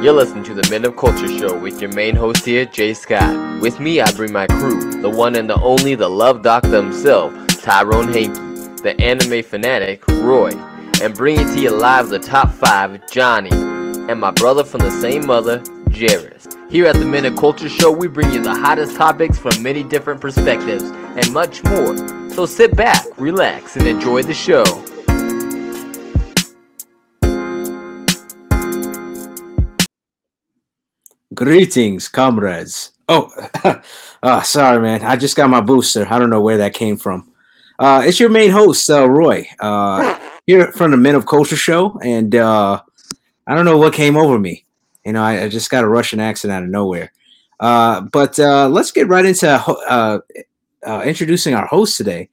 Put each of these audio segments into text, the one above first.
You're listening to the Men of Culture Show with your main host here, Jay Scott. With me, I bring my crew, the one and the only, the love doctor himself, Tyrone Hankey, the anime fanatic, Roy, and bring it to you live the top five, Johnny, and my brother from the same mother, Jairus. Here at the Men of Culture Show, we bring you the hottest topics from many different perspectives and much more. So sit back, relax, and enjoy the show. Greetings, comrades. Oh, uh, sorry, man. I just got my booster. I don't know where that came from. Uh, it's your main host, uh, Roy, uh, here from the Men of Culture Show, and uh, I don't know what came over me. You know, I, I just got a Russian accent out of nowhere. Uh, but uh, let's get right into uh, uh, introducing our host today.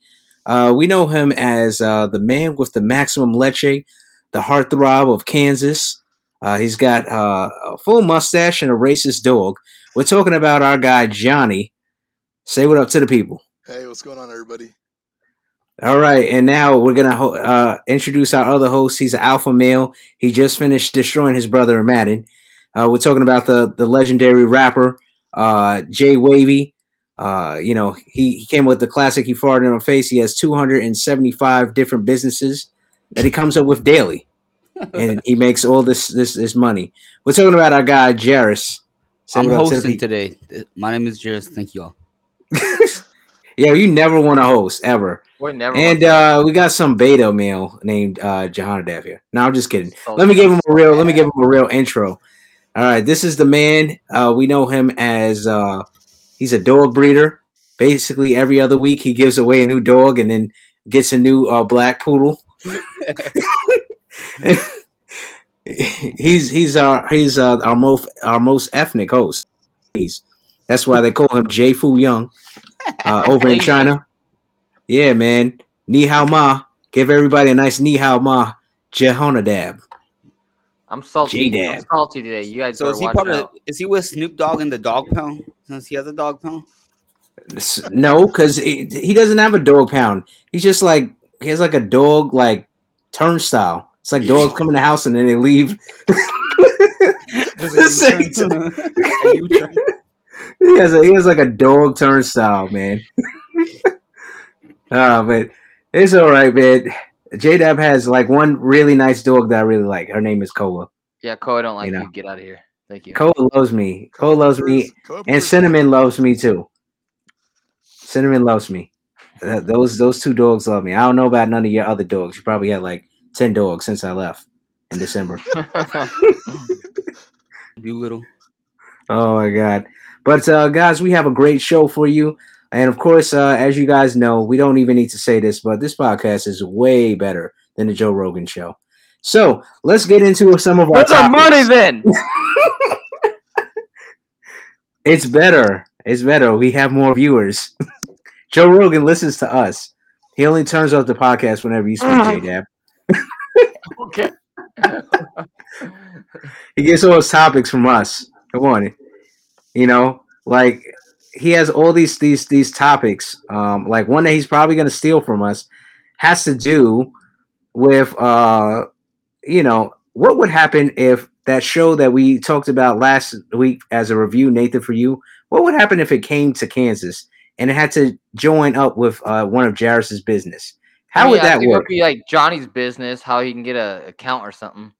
Uh, we know him as uh, the man with the maximum leche, the heartthrob of Kansas. Uh, he's got uh, a full mustache and a racist dog. We're talking about our guy Johnny. Say what up to the people. Hey, what's going on, everybody? All right, and now we're gonna ho- uh, introduce our other host. He's an alpha male. He just finished destroying his brother Madden. Uh, we're talking about the the legendary rapper uh, Jay Wavy. Uh, you know, he, he came with the classic. He farted in my face. He has 275 different businesses that he comes up with daily, and he makes all this this this money. We're talking about our guy Jairus. Say I'm what up to the hosting today. My name is Jairus. Thank you all. Yeah, you never want to host ever. Boy, never And uh, we got some beta male named uh, Jehonadab here. No, I'm just kidding. Oh, Let me give him a real. Let me give him a real intro. All right, this is the man. Uh, we know him as uh, he's a dog breeder. Basically, every other week he gives away a new dog and then gets a new uh, black poodle. he's he's our he's uh, our most our most ethnic host. He's that's why they call him J Fu Young uh, over in China. Yeah, man. Ni hao ma. Give everybody a nice ni hao ma. Jehonadab. I'm salty. J-Dab. I'm salty today. You guys So is he part of? Is he with Snoop Dogg in the Dog Pound? Since he has a Dog Pound. No, because he, he doesn't have a dog pound. He's just like he has like a dog like turnstile. It's like dogs come in the house and then they leave. The same time. he has a, he has like a dog turnstile, man. Ah, but it's all right, man. J Dab has like one really nice dog that I really like. Her name is Koa. Yeah, Cole, I don't like You you. know. Get out of here. Thank you. Koa loves me. Koa loves me, and Cinnamon loves me too. Cinnamon loves me. Those those two dogs love me. I don't know about none of your other dogs. You probably had like ten dogs since I left in December. Dolittle. Oh my god. But uh guys, we have a great show for you. And of course, uh, as you guys know, we don't even need to say this, but this podcast is way better than the Joe Rogan show. So let's get into some of our What's our money then? It's better. It's better. We have more viewers. Joe Rogan listens to us. He only turns off the podcast whenever you speak, J Dab. Okay. He gets all his topics from us. Come on. You know, like he has all these these these topics. Um, like one that he's probably gonna steal from us has to do with uh you know, what would happen if that show that we talked about last week as a review, Nathan for you, what would happen if it came to Kansas and it had to join up with uh one of Jairus's business? How would Yeah, I that think it work? Be like Johnny's business, how he can get a account or something.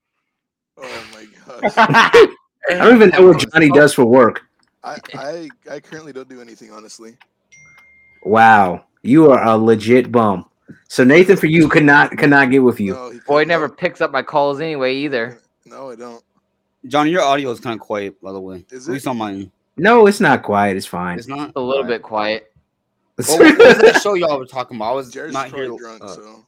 Oh my gosh. I don't even know what Johnny does for work. I, I I currently don't do anything honestly. Wow, you are a legit bum. So Nathan, for you, could not could not get with you. No, he Boy never picks up my calls anyway either. Uh, no, I don't. Johnny, your audio is kind of quiet, by the way. Is At least it? on mine. No, it's not quiet. It's fine. It's not A little Alright. bit quiet. Well, what was that show y'all were talking about? I was Jared's not here. drunk, uh, so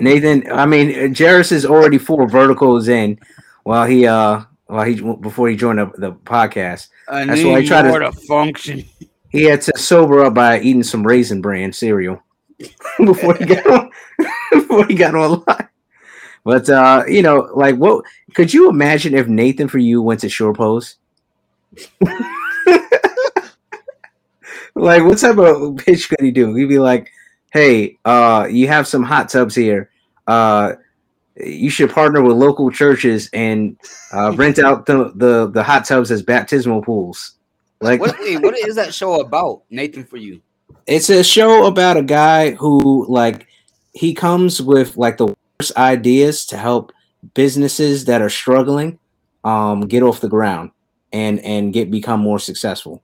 Nathan, I mean, Jairus is already four verticals in while he uh while he before he joined the, the podcast. I That's why I try to- more to function. He had to sober up by eating some raisin bran cereal before he got on, before he got online. But uh, you know, like what could you imagine if Nathan for you went to Shore Pose? Like what type of pitch could he do? He'd be like, Hey, uh, you have some hot tubs here. Uh you should partner with local churches and uh, rent out the, the the hot tubs as baptismal pools. Like What, what is that show about, Nathan? For you, it's a show about a guy who like he comes with like the worst ideas to help businesses that are struggling um get off the ground and and get become more successful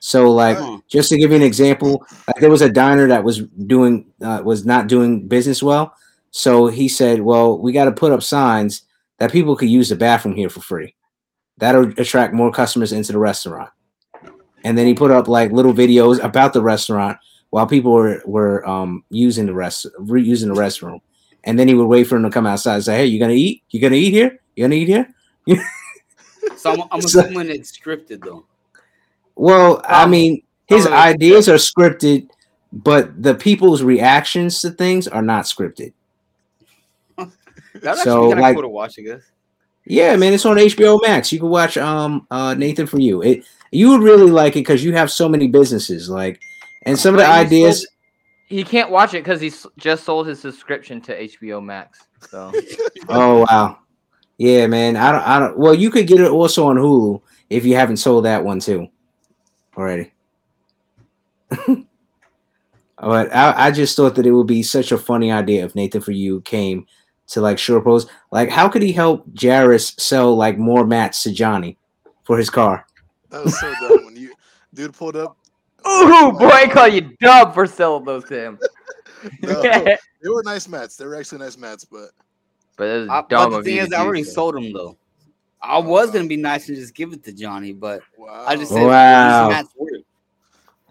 so like just to give you an example like there was a diner that was doing uh, was not doing business well. So he said well we got to put up signs that people could use the bathroom here for free. That'll attract more customers into the restaurant. And then he put up like little videos about the restaurant while people were were um using the rest re- using the restroom. And then he would wait for them to come outside and say hey you gonna eat? You gonna eat here? You gonna eat here? So I'm, I'm assuming it's scripted though. Well i Um, mean his really ideas are scripted but the people's reactions to things are not scripted That's So, actually kind of like- cool to watch, I guess. yeah man it's on hbo max you can watch um uh nathan for you it you would really like it because you have so many businesses like and some of the he ideas sold- he can't watch it because he just sold his subscription to HBO Max. So Oh wow, yeah, man. I don't. I don't. Well, you could get it also on Hulu if you haven't sold that one too already. but I, I just thought that it would be such a funny idea if Nathan for you came to like Shore Pros. Like, how could he help Jairus sell like more mats to Johnny for his car? That was so dumb when you dude pulled up. Ooh, boy, I call you dumb for selling those to him. No, they were nice mats. They were actually nice mats, but it was I, dumb but the of thing is, I already sold them though. I was gonna be nice and just give it to Johnny, but wow. I just said, Wow. "These work."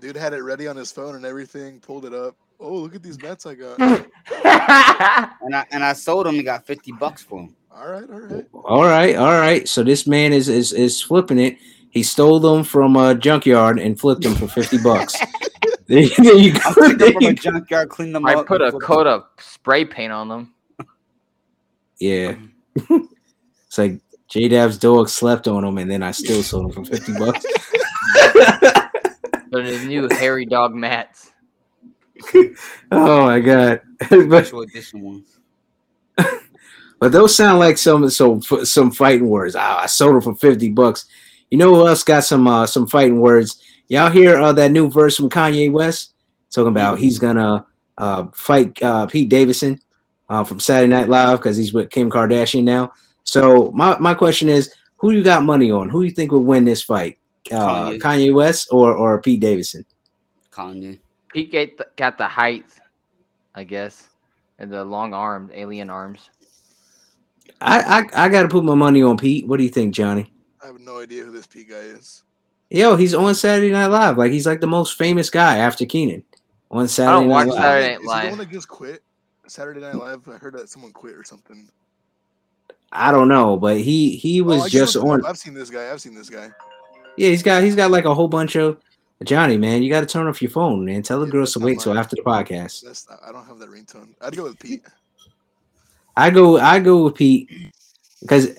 dude had it ready on his phone and everything. Pulled it up. Oh, look at these mats I got. and I and I sold them and got fifty bucks for them. all right, all right. All right, all right. So this man is is is flipping it. He stole them from a junkyard and flipped them for fifty bucks. there, you- there you I go. took There them from you a junkyard, cleaned them I up. put a and flipped coat of spray paint on them. Yeah. it's like J Dab's dog slept on him and then I still sold him for 50 bucks. They're his new hairy dog mats. oh my god. but Special edition ones. but those sound like some some some fighting words. Ah, I sold them for 50 bucks. You know who else got some uh some fighting words? Y'all hear uh that new verse from Kanye West talking about he's gonna uh fight uh Pete Davidson uh from Saturday Night Live because he's with Kim Kardashian now. So my, my question is who you got money on? Who you think will win this fight? Uh, Kanye. Kanye West or or Pete Davidson? Kanye. Pete got the, got the height, I guess, and the long arms, alien arms. I, I I gotta put my money on Pete. What do you think, Johnny? I have no idea who this Pete guy is. Yo, he's on Saturday Night Live. Like he's like the most famous guy after Kenan on Saturday Night watch Live. Saturday Night is he Live. the one that just quit? Saturday Night Live. I heard that someone quit or something. I don't know, but he he Oh, was I just just looked it on. I've seen this guy. I've seen this guy. Yeah, he's got he's got like a whole bunch of Johnny, man. You got to turn off your phone, and Tell the Yeah, girls to wait till after the podcast. That's I don't have that ringtone. I'd go with Pete. I go I go with Pete because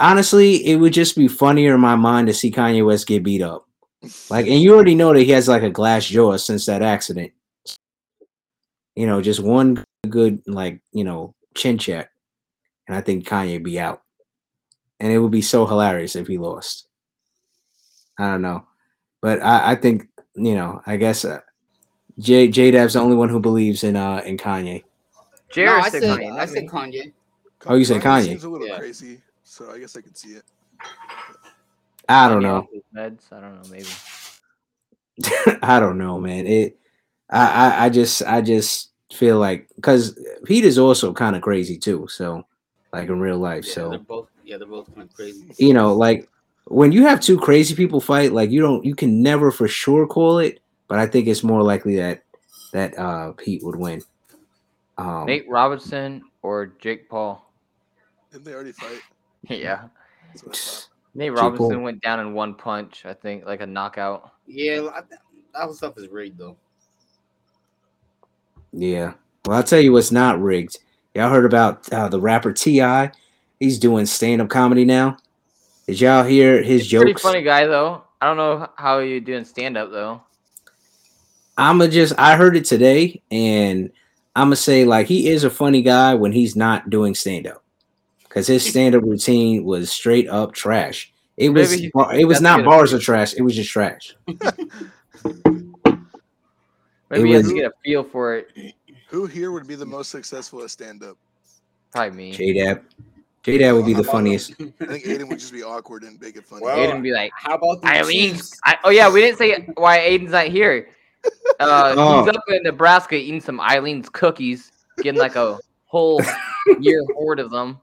honestly, it would just be funnier in my mind to see Kanye West get beat up. Like, and you already know that he has like a glass jaw since that accident. You know, just one good like you know chin check, and I think Kanye be out, and it would be so hilarious if he lost. I don't know, but I, I think you know. I guess uh, J J Dab's the only one who believes in uh in Kanye. No, Jared I said said, Kanye, I not said me. Kanye. Oh, you said Kanye. Seems a little Yeah. crazy, so I guess I could see it. I don't know. Meds. I don't know. Maybe. I don't know, man. It, I, I, I just, I just feel like because Pete is also kind of crazy too. So, like in real life, Yeah, so they're both. Yeah, they're both kind of crazy. you know, like when you have two crazy people fight, like you don't, you can never for sure call it, but I think it's more likely that that uh Pete would win. Um, Nate Robinson or Jake Paul. Didn't they already fight? Yeah. That's what I thought. Nate Robinson Paul. went down in one punch. I think like a knockout. Yeah, I, that was stuff is rigged though. Yeah. Well, I'll tell you what's not rigged. Y'all heard about uh, the rapper T.I.? He's doing stand up comedy now. Did y'all hear his jokes? Pretty funny guy though. I don't know how you doing stand up though. I'ma just I heard it today and I'm gonna say like he is a funny guy when he's not doing stand up, because his stand up routine was straight up trash. It was Maybe it was not bars of trash. It was just trash. Maybe It you have to get a feel for it. Who here would be the most successful at stand up? Probably me. J Dab, J Dab would be the funniest. I think Aiden would just be awkward and make it funny. Well, Aiden be like, How about the Eileen. Chiefs? I, oh yeah, we didn't say why Aiden's not here. Uh, Oh. He's up in Nebraska eating some Eileen's cookies, getting like a whole year hoard of them.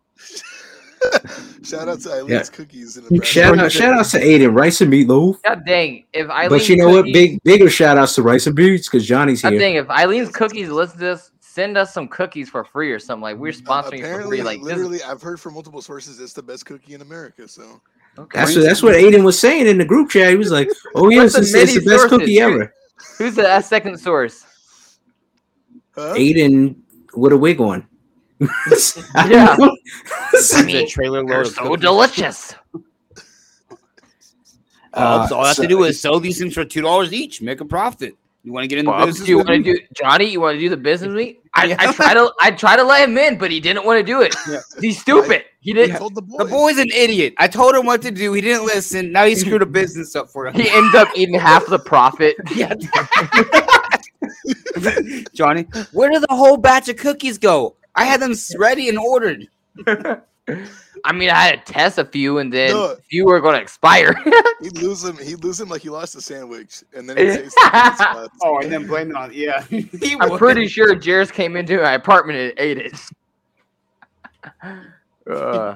Shout out to Eileen's cookies in the Shout out, shout outs to Aiden, rice and meatloaf. God dang! If Eileen, But you know what? Big bigger shout outs to rice and beats because Johnny's God here. dang! If Eileen's cookies listen to this, send us some cookies for free or something. Like we're sponsoring you for free. Like this. literally, I've heard from multiple sources it's the best cookie in America. So Okay. That's what, that's what Aiden was saying in the group chat. He was like, "Oh What's yes, it's, it's the many best sources? cookie ever." Who's the that second source? huh? Aiden with a wig on. Yeah. Know. I mean, The trailer load so cookies. delicious. Uh, so all I have so- to do is sell these things for two dollars each, make a profit. You want to get in the Bob, business? do you want to me? do Johnny? You want to do the business with me? I, Yeah. I try to I try to let him in, but he didn't want to do it. Yeah. He's stupid. He didn't. told the boy. The boy's an idiot. I told him what to do. He didn't listen. Now he screwed a business up for him. He ends up eating half the profit. Yeah. Johnny, where did the whole batch of cookies go? I had them ready and ordered. I mean, I had to test a few, and then No. a few were going to expire. He'd lose him. He'd lose him like he lost a sandwich, and then he'd say. Oh, and then blame it on yeah. He I'm would. pretty sure Jairus came into my apartment and ate it. Uh,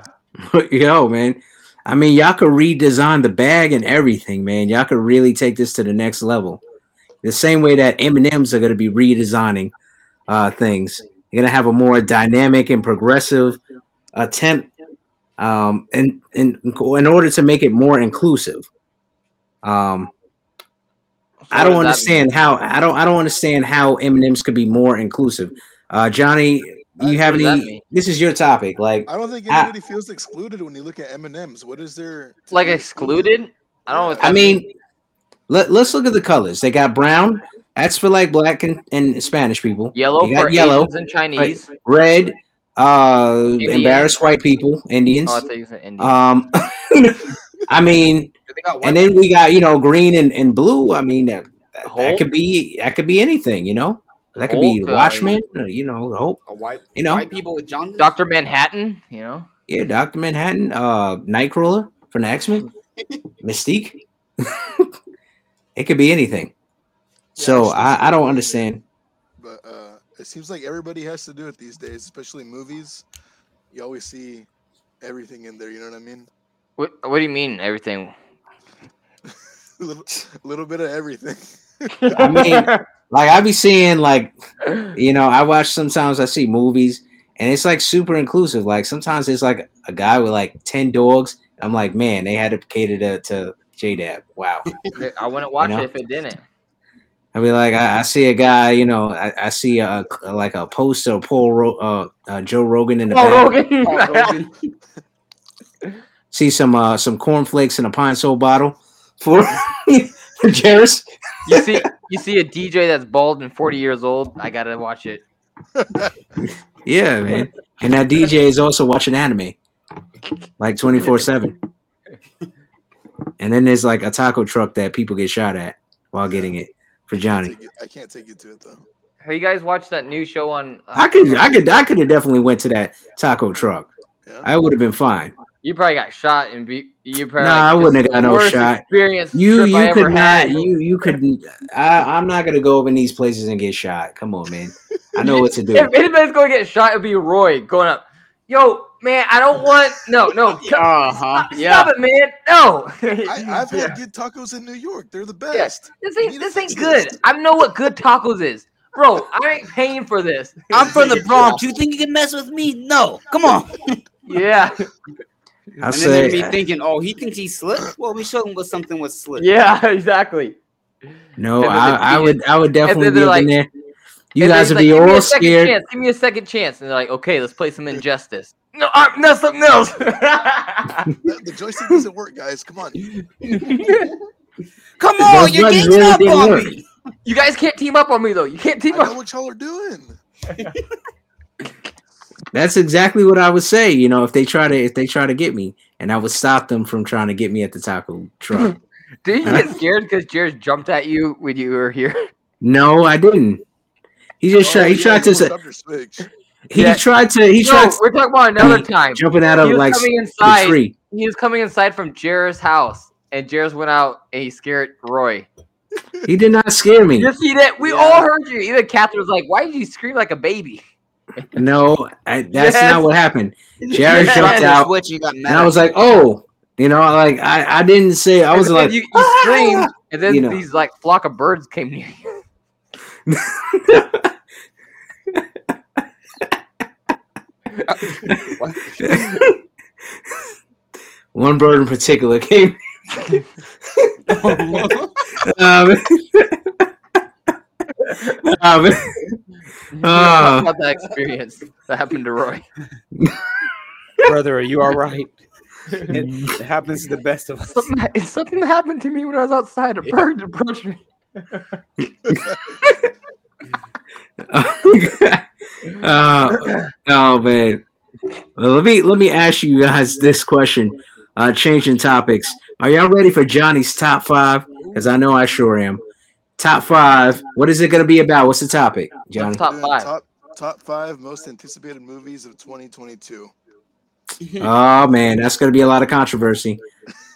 Yo, man. I mean, y'all could redesign the bag and everything, man. Y'all could really take this to the next level. The same way that M and M's are going to be redesigning uh, things. You're going to have a more dynamic and progressive attempt, um, and in, in order to make it more inclusive. Um, I don't what does that understand how I don't I don't understand how M and M's could be more inclusive. Uh, Johnny, Uh, you have what does that any? This is your topic. Like, I don't think I- anybody feels excluded when you look at M and M's. What is there? Like excluded? I don't know what I mean, means. let, let's look at the colors. They got brown. That's for like black and, and Spanish people. Yellow you got for yellow, Asians and Chinese. Red, uh, Indian. embarrassed white people, Indians. Oh, I thought you said Indian. Um, I mean, and then we got you know green and, and blue. I mean, that, that, that could be that could be anything. You know, that could be Hulk, uh, Watchmen. uh, You know, Hope. a white, You know, white people with John. Doctor Manhattan. You know. yeah, Doctor Manhattan, uh, Nightcrawler from the X Men, Mystique. it could be anything. Yeah, So I, I don't understand. But it seems like everybody has to do it these days, especially movies. You always see everything in there. You know what I mean? What What do you mean everything? a little, a little bit of everything. I mean, like I be seeing like you know I watch sometimes I see movies and it's like super inclusive. Like sometimes it's like a guy with like ten dogs. I'm like, man, they had to cater to, to J Dab. Wow. I wouldn't watch know? it if it didn't. I mean, like I, I see a guy, you know, I, I see a like a poster of Paul Ro- uh, uh, Joe Rogan in the Oh, back. Rogan. See some uh, some cornflakes in a pine sol bottle for for Jairus. you see, you see a DJ that's bald and 40 years old. I gotta watch it. Yeah, man. And that DJ is also watching anime, like twenty four seven. And then there's like a taco truck that people get shot at while getting it for Johnny. Take it- I can't take you to it though. Have you guys watched that new show on? uh, I could, I could, I could have definitely went to that taco truck. Yeah. I would have been fine. You probably got shot and be. You probably. Nah, I wouldn't have got no shot. Experience. You, trip I you ever could not, had. you, you could. I, I'm not gonna go over in these places and get shot. Come on, man. I know what to do. If anybody's gonna get shot, it'd be Roy going up. Yo, man, I don't want. No, no. Uh huh. Stop, Yeah. stop it, man. No. I, I've Yeah. had good tacos in New York. They're the best. This You ain't this ain't good. this. I know what good tacos is, bro. I ain't paying for this. I'm from the Bronx. You think you can mess with me? No. Come on. Yeah, I and then they'd be thinking, oh, he thinks he's slick. Well, we showed him what something was slick. yeah, exactly. no. I, I would, I would definitely be they're in there. You guys he's would like, "Give me a all second scared. Chance. Give me a second chance, and they're like, "Okay, let's play some injustice." No, uh, no, something else. The, the joystick doesn't work, guys. Come on. Come Those on, you're buttons ganging really up on work. me. you guys can't team up on me though. You can't I team know up. what y'all are doing. That's exactly what I would say. You know, if they try to if they try to get me, and I would stop them from trying to get me at the taco truck. Did you get scared because Jared jumped at you when you were here? no, I didn't. He just Oh, tried. He yeah, tried to. almost say- your switch. He Yeah. tried to. He no, tried we're talking about another time. jumping out of like coming the inside. tree. He was coming inside from Jared's house, and Jared went out and he scared Roy. He did not scare me. Yes, he did. We Yeah. all heard you. Even Catherine was like, "Why did you scream like a baby?" No, I, that's Yes. not what happened. Jared Yes. jumped out, switch, you got mad. and I was like, "Oh, you know, like I, I didn't say. I was like, you, you ah! screamed, and then You know. these like flock of birds came near you. one bird in particular came. um, um, You Ah. about that experience that happened to Roy. brother, are you all right? It, it happens to the best of us. Something, it's something that happened to me when I was outside. A bird approached me. uh, oh man. Well, let me let me ask you guys this question. Uh, changing topics. Are y'all ready for Johnny's top five? Because I know I sure am. Top five. What is it going to be about? What's the topic, Johnny? Top Doing five. Top, top five most anticipated movies of 2022. Oh man, that's going to be a lot of controversy.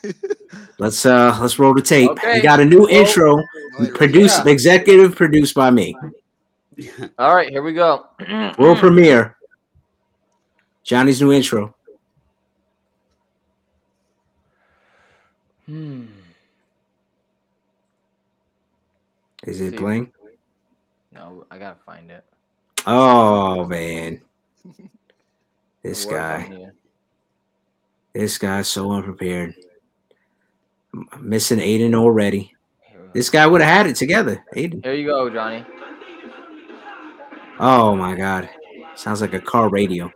Let's uh let's roll the tape. Okay. We got a new intro, Like, produced executive produced by me. All right, here we go. World premiere. Johnny's new intro. Hmm. Is it playing? No, I gotta find it. Oh man. This guy. This guy's so unprepared. M- Missing Aiden already. Here we go. This guy would have had it together. Aiden. Here you go, Johnny. Oh my god. Sounds like a car radio.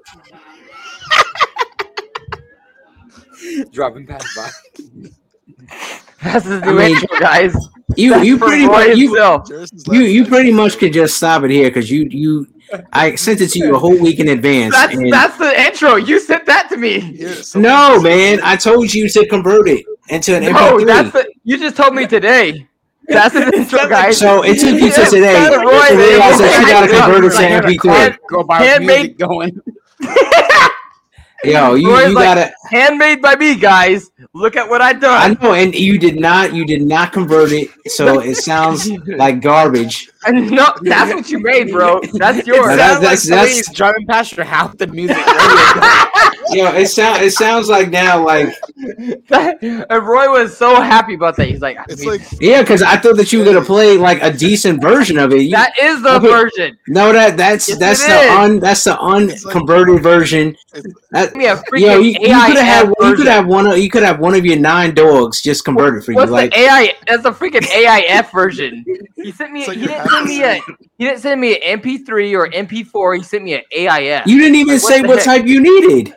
Dropping past by. That's his I new mean, intro, guys. You That's you pretty much you you you pretty much could just stop it here because you you I sent it to you a whole week in advance. That's that's the intro. You sent that to me. Here, someone- no man, I told you to convert it into an No, MP3. that's the. You just told me today. That's the intro, guys. So it took you to today that's to Roy, realize that you gotta convert it to MP3. Go by Handmade- music going. Yo, you, you like- gotta Handmade by me, guys. Look at what I done. I know, and you did not you did not convert it, so it sounds like garbage. And no, that's what you made, bro. That's No, yours. that- Sounds that's- like that's- somebody's driving past your house. The music. Yo, it sounds it sounds like now like and Roy was so happy about that. He's like, I It's mean, like yeah, because I thought that you were gonna play like a decent version of it. You- that is the Okay. version. no, that that's Yes, that's the is. un that's the unconverted version. That, Give me freaking yo, you, you AI could have had you could have one of you could have one of your nine dogs just converted for you. What's Like AI? That's a freaking AIF version. He sent me. Like he didn't send me a. He didn't send me an MP3 or MP4. He sent me an AIF. you didn't even Like, say the what heck? type you needed.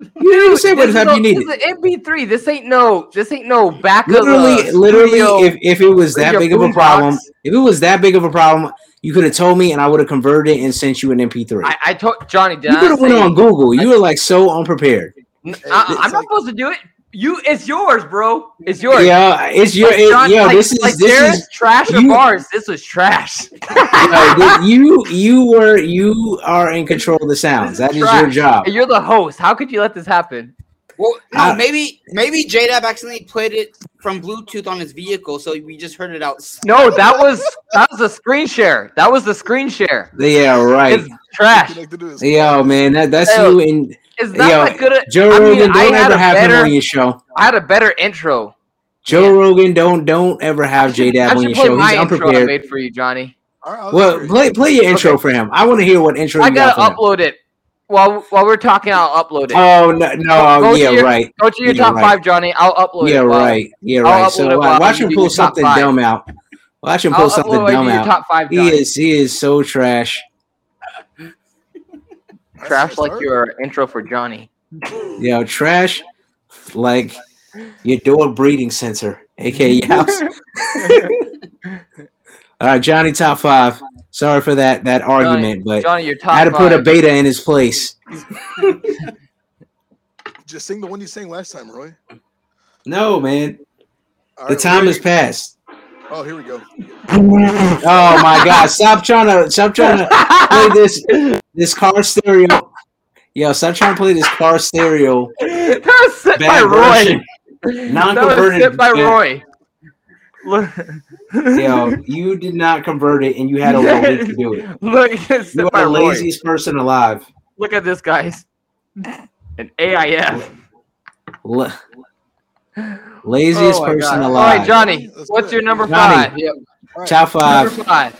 You didn't even say what type no- you needed. This is an MP3. This ain't no. This ain't no back Literally, literally, if, if it was that big of a boombox. problem, if it was that big of a problem, you could have told me, and I would have converted it and sent you an MP3. I, I told Johnny. Did you could have went on Google. You were like so unprepared. Uh, I, I'm not like- supposed to do it. You, it's yours, bro. It's yours. Yeah, it's your Like, it, John- yo. like- this is like this Jared's is trash of you- ours. This was trash. yo, thi- you you were you are in control of the sounds. That is your Trash. job. You're the host. How could you let this happen? Well, no, Uh, maybe maybe JDab accidentally played it from Bluetooth on his vehicle, so we just heard it out. No, that was that was a screen share. That was the screen share. Yeah, right. It's trash. connected Yo, man, that, that's Yo, you and It's not Yo, that good. At, Joe I mean, Rogan. I Don't ever a have him better- on your show. I had a better intro. Joe Yeah. Rogan, don't don't ever have J I Dab on your show. my He's intro I unprepared. made for you, Johnny. All right, Well, play play your intro for him. I want to hear what intro I you got gotta for him. upload it while while we're talking. I'll upload it. Oh no, no, Go to yeah, your- right, Go to your yeah, top right. five, Johnny. I'll upload yeah, it. while- right, yeah, I'll right. So uh, watch him pull something five. dumb out. Watch him I'll pull something upload dumb you do your out. top five, He Johnny. is he is so trash. Trash the like your intro for Johnny. Yo, trash like your dog breeding center, aka your house. All right, Johnny, top five. Sorry for that that argument, but Johnny, your top I had to put a beta in his place. Just sing the one you sang last time, Roy. No, man. All The right, time Roy. has passed. Oh, here we go. Oh my god! Stop trying to stop trying to play this this car stereo. Yo, stop trying to play this car stereo that was set by bad Roy. version. That was Non-converted. set by bad- Roy. Look, Yo, you did not convert it, and you had a whole week to do it. look, it's You set are by the Roy. laziest person alive. Look at this, guys. An AIF. La- laziest Oh person God. Alive. right, Johnny. Let's What's do your number Johnny. five? Yep. All right. Top five. Number five.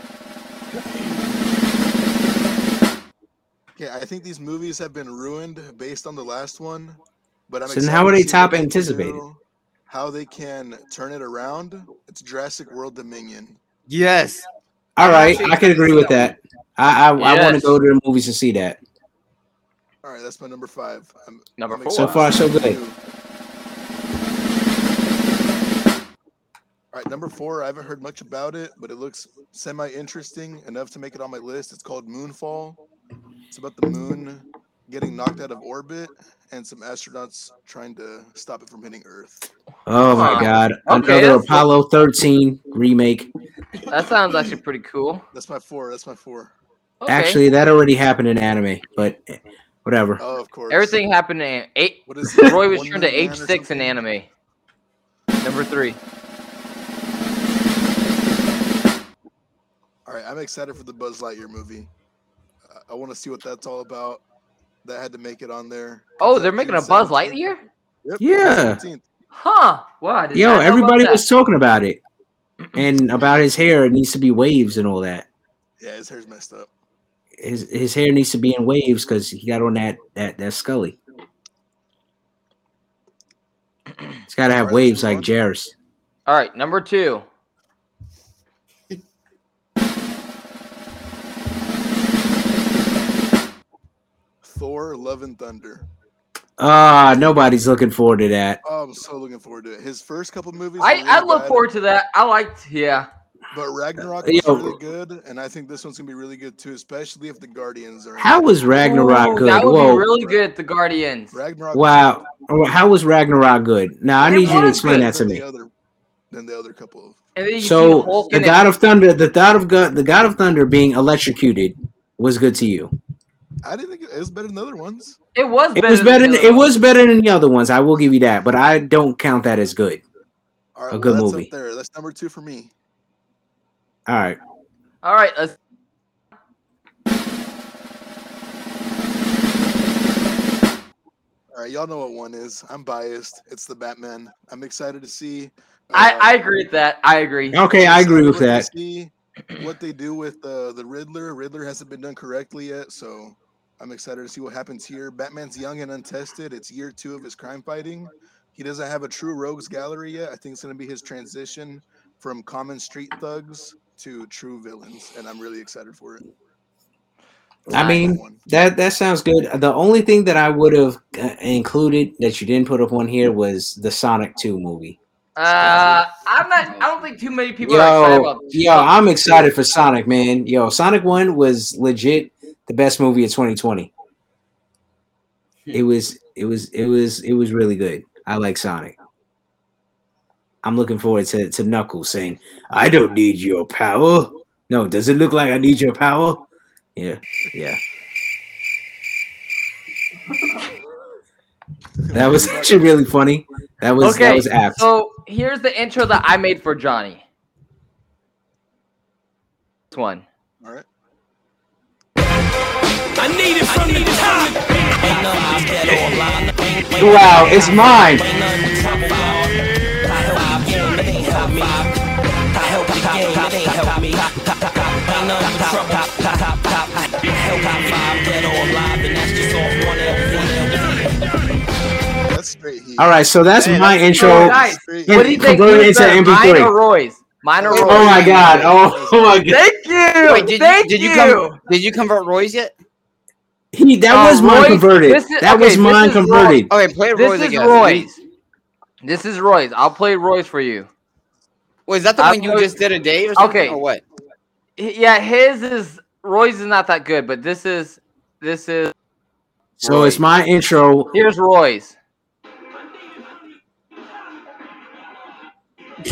Okay, I think these movies have been ruined based on the last one, but I'm So then how are they top anticipated? do, How they can turn it around? It's Jurassic World Dominion. Yes. All right, I'm right, actually I can agree with that that. I I, I want to go to the movies and see that. All right, that's my number five. I'm, Number I'm four. So far, so good. All right, number four. I haven't heard much about it, but it looks semi-interesting enough to make it on my list. It's called Moonfall. It's about the moon getting knocked out of orbit and some astronauts trying to stop it from hitting Earth. Oh my Huh. god, Okay, another that's- Apollo 13 remake. That sounds actually pretty cool. That's my four. That's my four. Okay. Actually, that already happened in anime, but whatever. Oh, of course. everything happened in eight. What is it? Roy was One turned to Minute Man H or six in something? anime. Number three. All right, I'm excited for the Buzz Lightyear movie. I- I want to see what that's all about. That had to make it on there. Oh, they're out making a Buzz Lightyear. Yep, Yeah. 17th. Huh? Wow. Yo, not know about everybody was talking about it, and about his hair. It needs to be waves and all that. Yeah, his hair's messed up. His his hair needs to be in waves because he got on that that that Scully. It's got to have Alright, let's waves like on. Jairus. All right, number two. Thor: Love and Thunder. Ah, nobody's looking forward to that. Oh, I'm so looking forward to it. His first couple movies. I really I look bad, forward to that. I liked. Yeah. But Ragnarok Uh, was yo. really good, and I think this one's gonna be really good too, especially if the Guardians are. How was Ragnarok Ooh, good? That would Whoa, be really good. The Guardians. Ragnarok? wow. Oh, How was Ragnarok good? Now I It need you to explain that to me. the other, than the other couple of. And then you So see Hulk the God of Thunder, the God of God, the God of Thunder being electrocuted was good to you. I didn't think it, it was better than the other ones. It was It was better. the Than, it was better than the other ones. I will give you that, but I don't count that as good. All right, A well, good that's movie. Up there, that's number two for me. All right. All right. Let's. All right, y'all know what one is. I'm biased. It's the Batman. I'm excited to see. I uh, I agree with that. I agree. Okay, I agree with that. See what they do with uh, the Riddler. Riddler hasn't been done correctly yet, so I'm excited to see what happens here. Batman's young and untested. It's year two of his crime fighting. He doesn't have a true rogues gallery yet. I think it's going to be his transition from common street thugs to true villains, and I'm really excited for it. I mean, that that sounds good. The only thing that I would have uh, included that you didn't put up on here was the Sonic Two movie. Uh, I'm not. I don't think too many people are excited Yo, about. yo, I'm excited for Sonic, man. Yo, Sonic One was legit the best movie of 2020. Hmm. It was, it was, it was, it was really good. I like Sonic. I'm looking forward to to Knuckles saying, "I don't need your power." No, does it look like I need your power? Yeah, yeah. That was actually really funny. That was that Okay, was apt. so here's the intro that I made for Johnny. This one. All right. I need it from the top. Ain't nothing dead or alive. Wow, it's mine. Ain't nothing top of all. I help you game, it ain't help me. I help you game, it ain't help me. Ain't nothing but trouble. I help top five dead or alive, and that's just off one LP. That's straight heat. All right, so that's Man, my that's intro. so nice. What do you think? convert it Who's into better, MP3. Mine or Roy's? Mine or Roy's? Oh my god! Oh, oh my god! Thank you. Wait, did Thank you did you, you. come did you convert Roy's yet? He that Uh, was mine Roy's- converted. is- that okay, was mine is Roy- converted. Okay, play This Roy's is again. Roy's. This is Roy's. I'll play Roy's for you. Wait, is that the I'm one you going- just did a day or something? Okay. Or what? yeah, his is Roy's is not that good, but this is this is So it's my intro. here's Roy's.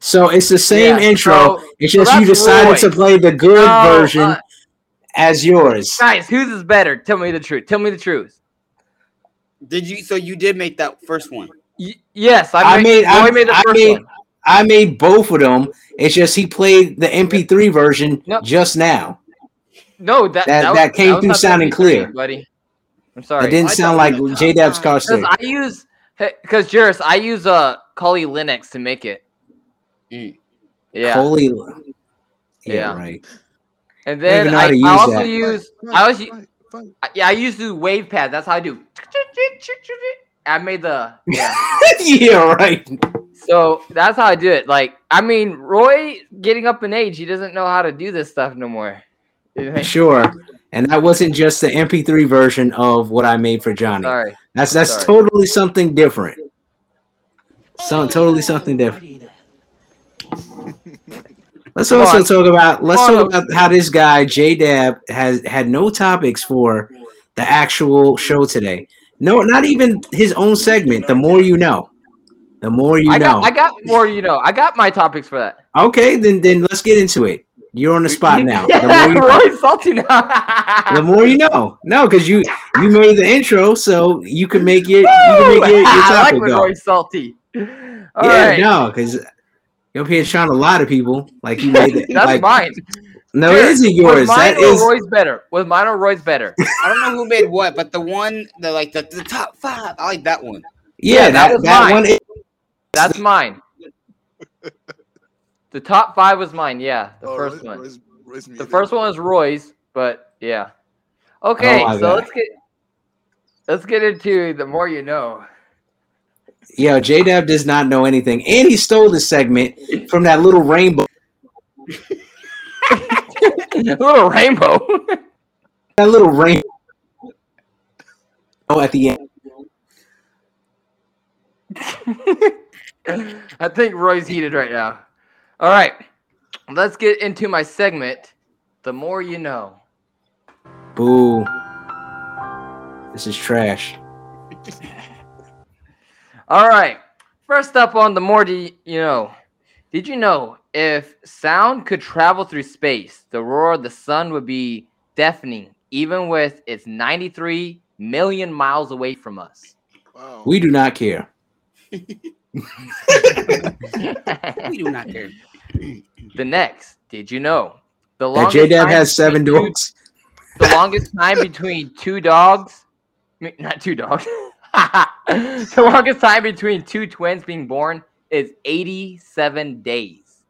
So it's the same Yeah, intro. so- it's so just you decided Roy. to play the good No, version uh, as yours. guys, whose is better? Tell me the truth. Tell me the truth. Did you? So you did make that first one. Y- yes, I I made. made- I- made the I made- one. I made both of them. It's just he played the MP3 version No. just now. No, that That- was- that came was through sounding MP3, clear. buddy. I'm sorry. It didn't I sound like it J Dab's car five. Because. I use because Jairus, I use uh Kali Linux to make it. Mm. Yeah, Holy, yeah, Yeah. right. And then know how I, I also that. use Fight, I always fight, fight. I- yeah I use the WavePad. That's how I do. I made the yeah. yeah, right. So that's how I do it. Like I mean, Roy getting up in age, he doesn't know how to do this stuff no more. Sure. And that wasn't just the MP3 version of what I made for Johnny. Sorry. That's that's Sorry. totally something different. So totally something different. Let's Come also on. talk about let's Come talk on. about how this guy J Dab has had no topics for the actual show today. No, not even his own segment. The more you know, the more you I know. got I got more. You know, I got my topics for that. okay, then then let's get into it. You're on the spot now. The more yeah, you know. Salty now. the more you know. No, because you you made the intro, so you can make your you can make your, your I like topic when go. Roy's salty. All yeah, right. no, because you're up here trying to lie people like you made it. That's like, mine. No, Here, it isn't yours. Was mine That or is Roy's better? Was mine or Roy's better? I don't know who made what, but the one, the like the, the top five. I like that one. yeah, Yeah, that that that mine. one. Is, That's mine. The top five was mine. Yeah, the Oh, first Roy- one. Roy's- Roy's The first one was Roy's, but yeah. Okay, Oh so God. let's get let's get into the more you know. Yeah, J Dab does not know anything, and he stole the segment from that little rainbow. little rainbow. That little rainbow. Oh, at the end. I think Roy's heated right now. All right, let's get into my segment. The more you know. Boo. This is trash. All right. First up on the more do you you know. Did you know if sound could travel through space, the roar of the sun would be deafening, even with its 93 million miles away from us? Wow. We do not care. We do not care. the next, did you know? The That J longest, Dab time has seven between two- dogs. the longest time between two dogs, not two dogs. the longest time between two twins being born is 87 days.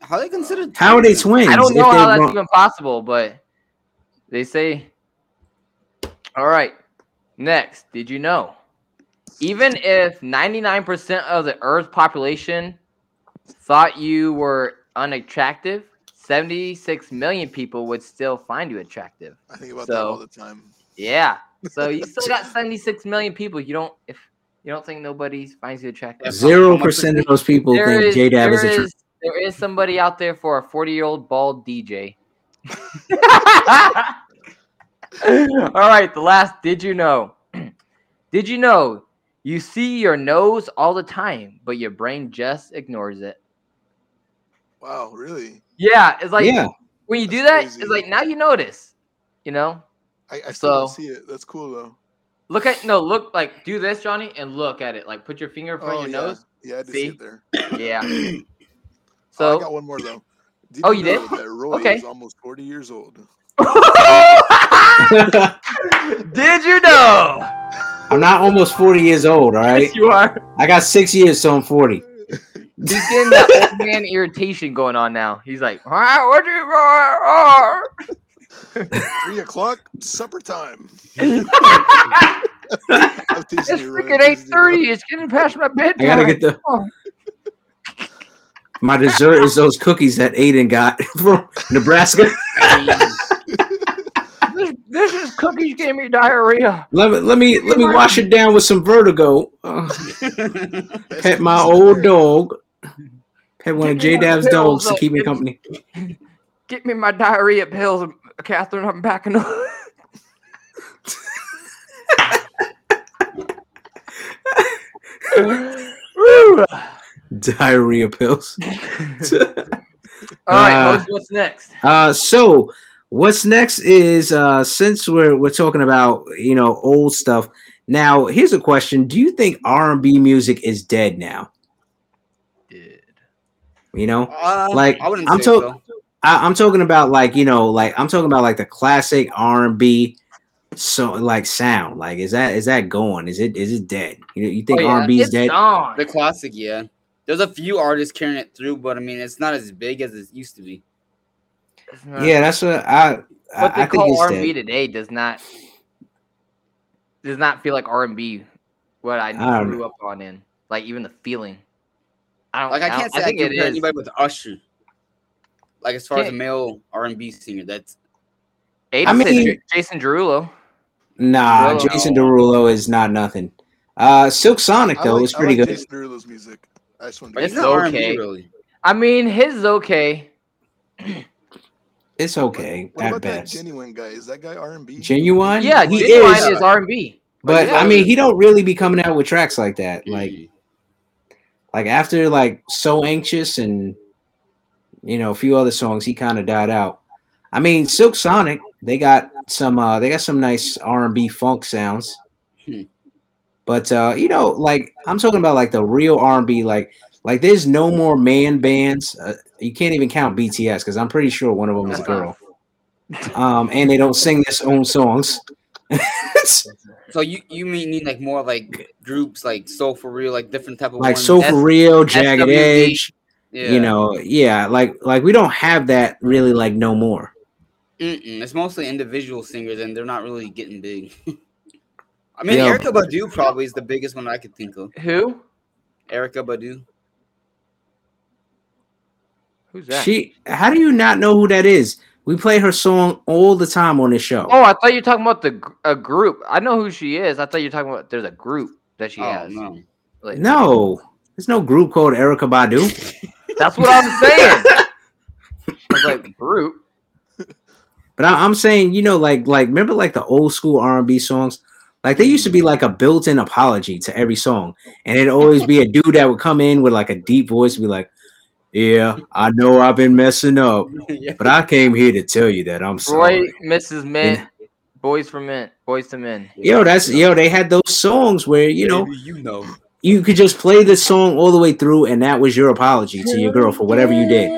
How are they considered? How are they twins? twins? I don't know how that's wrong- even possible, but they say. All right. Next, did you know? Even if 99% of the Earth's population thought you were unattractive, 76 million people would still find you attractive. I think about that all the time. Yeah. So you still got 76 million people. You don't if you don't think nobody finds you attractive. Zero percent of those people There think is, J Dab is there a is- there is somebody out there for a 40 year old bald DJ. All right, the last. Did you know? Did you know you see your nose all the time, but your brain just ignores it? Wow, really? Yeah, it's like yeah. when you do that, crazy. it's like now you notice. You know, I, I still don't So- see it. That's cool though. look at no, look like do this, Johnny, and look at it. Like put your finger in front Oh, of yeah. your nose. Yeah, I did See? see it there. Yeah. oh, I got one more though. Did Oh, you did? That Roy Okay. is almost 40 years old. Did you know? I'm not almost 40 years old, all right? Yes, you are. I got six years, so I'm 40. He's getting that old man irritation going on now. He's like, ah, what do you ah." Three o'clock, supper time. It's I'm teasing you, Roy. I'm freaking eight teasing you, thirty. It's getting past my bedtime. I gotta get the. Oh. My dessert is those cookies that Aiden got from Nebraska. this, this is cookies gave me diarrhea. Let me let me let me wash it down with some vertigo. Uh, pet my old dog. Had one of J Dab's pills, dogs to keep me company. Get me my diarrhea pills, Catherine. I'm backing up. Diarrhea pills. All right, Uh, what's next? Uh, so what's next is uh, since we're we're talking about you know old stuff. Now, here's a question: Do you think R and B music is dead now? Dead. You know, Uh, Like, I I'm say to- so. I, I'm talking about like you know, like I'm talking about like the classic R and B, so like sound. Like, is that is that going? Is it is it dead? You, you think Oh, yeah, R and B is dead? gone. The classic, yeah. There's a few artists carrying it through, but I mean, it's not as big as it used to be. It's Yeah, that's what I. what I, they I think call it's R and B dead. today does not does not feel like R and B. What I I don't grew up on in, like even the feeling. I don't Like I don't- can't say I, think can it compare is. anybody with Usher. Like as far as a male R and B singer, that's Aiden I mean- J- Jason Derulo. Nah, Derulo. Jason Derulo is not nothing. Uh, Silk Sonic though like, is I pretty like good. Jason Derulo's music. I just want to it's It's not R and okay. Really. I mean, his okay. It's okay What at about that best. Ginuwine guy? Is that guy R and B? Ginuwine, Yeah, he Ginuwine is. is R and B. But yeah. I mean, he don't really be coming out with tracks like that. Like, Mm. like after like so anxious and you know a few other songs, he kind of died out. I mean, Silk Sonic, they got some, uh they got some nice R and B funk sounds. Hmm. But uh, you know, like I'm talking about like the real R and B, like like there's no more man bands. Uh, you can't even count BTS because I'm pretty sure one of them is a girl. Um, and they don't sing their own songs. So you you mean need like more like groups like Soul for Real, like different type of like ones? so for real, jagged edge. Yeah. You know, yeah, like like we don't have that really like no more. Mm-mm. it's mostly individual singers, and they're not really getting big. I mean, Yeah. Erykah Badu probably is the biggest one I could think of. Who? Erykah Badu. Who's that? She, how do you not know who that is? We play her song all the time on this show. oh, I thought you were talking about the a group. I know who she is. I thought you were talking about there's a group that she oh has. no. Like, No, there's no group called Erykah Badu. That's what I'm saying. I was like, group. But I, I'm saying, you know, like like remember like the old school R&B songs. Like they used to be like a built-in apology to every song, and it'd always be a dude that would come in with like a deep voice, and be like, "Yeah, I know I've been messing up, yeah. but I came here to tell you that I'm Roy, sorry." Mrs. Mint, Boys for Men, Boyz II Men. Yo, that's yo. They had those songs where you know Maybe you know. You could just play this song all the way through, and that was your apology to your girl for whatever you did.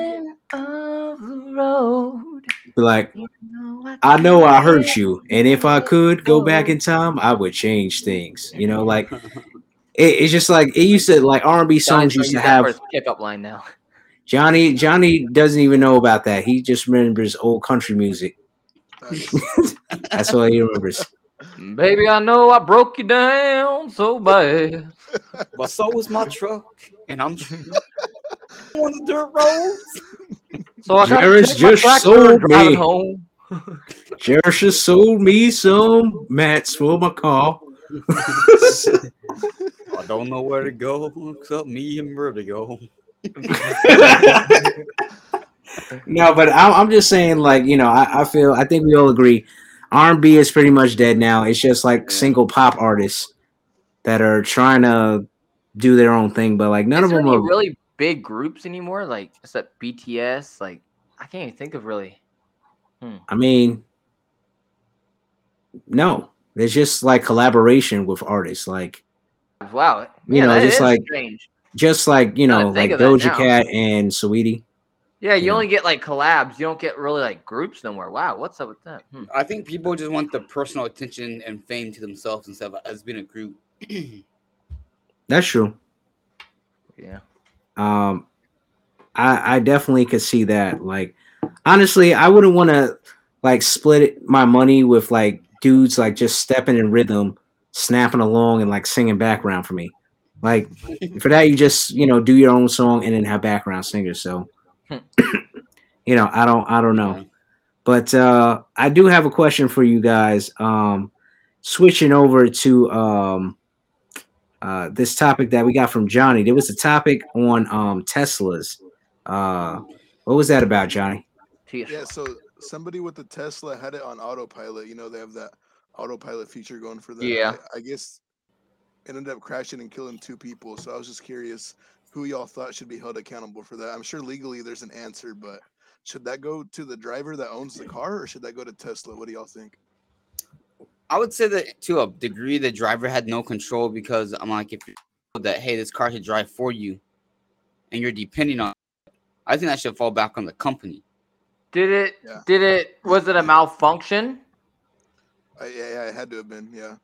Be like, I know I hurt you, and if I could go back in time, I would change things. You know, like it, it's just like it used to like R and B songs used to have pickup line now. Johnny. Johnny doesn't even know about that. He just remembers old country music. That's all he remembers. Baby, I know I broke you down so bad. But so was my truck, and I'm on the dirt roads. So I got Jairus just sold me. home. Jerry just sold me some mats for my car. I don't know where to go except me and Vertigo. No, but I'm, I'm just saying, like you know, I, I feel I think we all agree, R&B is pretty much dead now. It's just like single pop artists that are trying to do their own thing, but like none Is of there them any are. really big groups anymore? Like except BTS. Like I can't even think of really. I mean, no, there's just like collaboration with artists, like Wow. You yeah, know, just like- strange. just like you know, like Doja. Cat and Saweetie. Yeah, you Yeah. only get like collabs. You don't get really like groups nowhere. Wow, what's up with that? Hmm. I think people just want the personal attention and fame to themselves instead of as being a group. That's true. Yeah. Um, I I definitely could see that. Like, honestly, I wouldn't want to like split my money with like dudes like just stepping in rhythm, snapping along, and like singing background for me. Like for that, you just you know do your own song and then have background singers. So, you know, I don't I don't know. But uh, I do have a question for you guys. Um, switching over to um, uh, this topic that we got from Johnny. There was a topic on um, Teslas Uh, what was that about, Johnny? Yeah, so somebody with the Tesla had it on autopilot. You know, they have that autopilot feature going for them. Yeah. I, I guess it ended up crashing and killing two people. So I was just curious who y'all thought should be held accountable for that. I'm sure legally there's an answer, but should that go to the driver that owns the car or should that go to Tesla? What do y'all think? I would say that to a degree, the driver had no control because I'm like, if you know that hey, this car should drive for you, and you're depending on, it, I think that should fall back on the company. Did it? Yeah. Did it? Was it a malfunction? I, yeah, yeah, it had to have been. Yeah.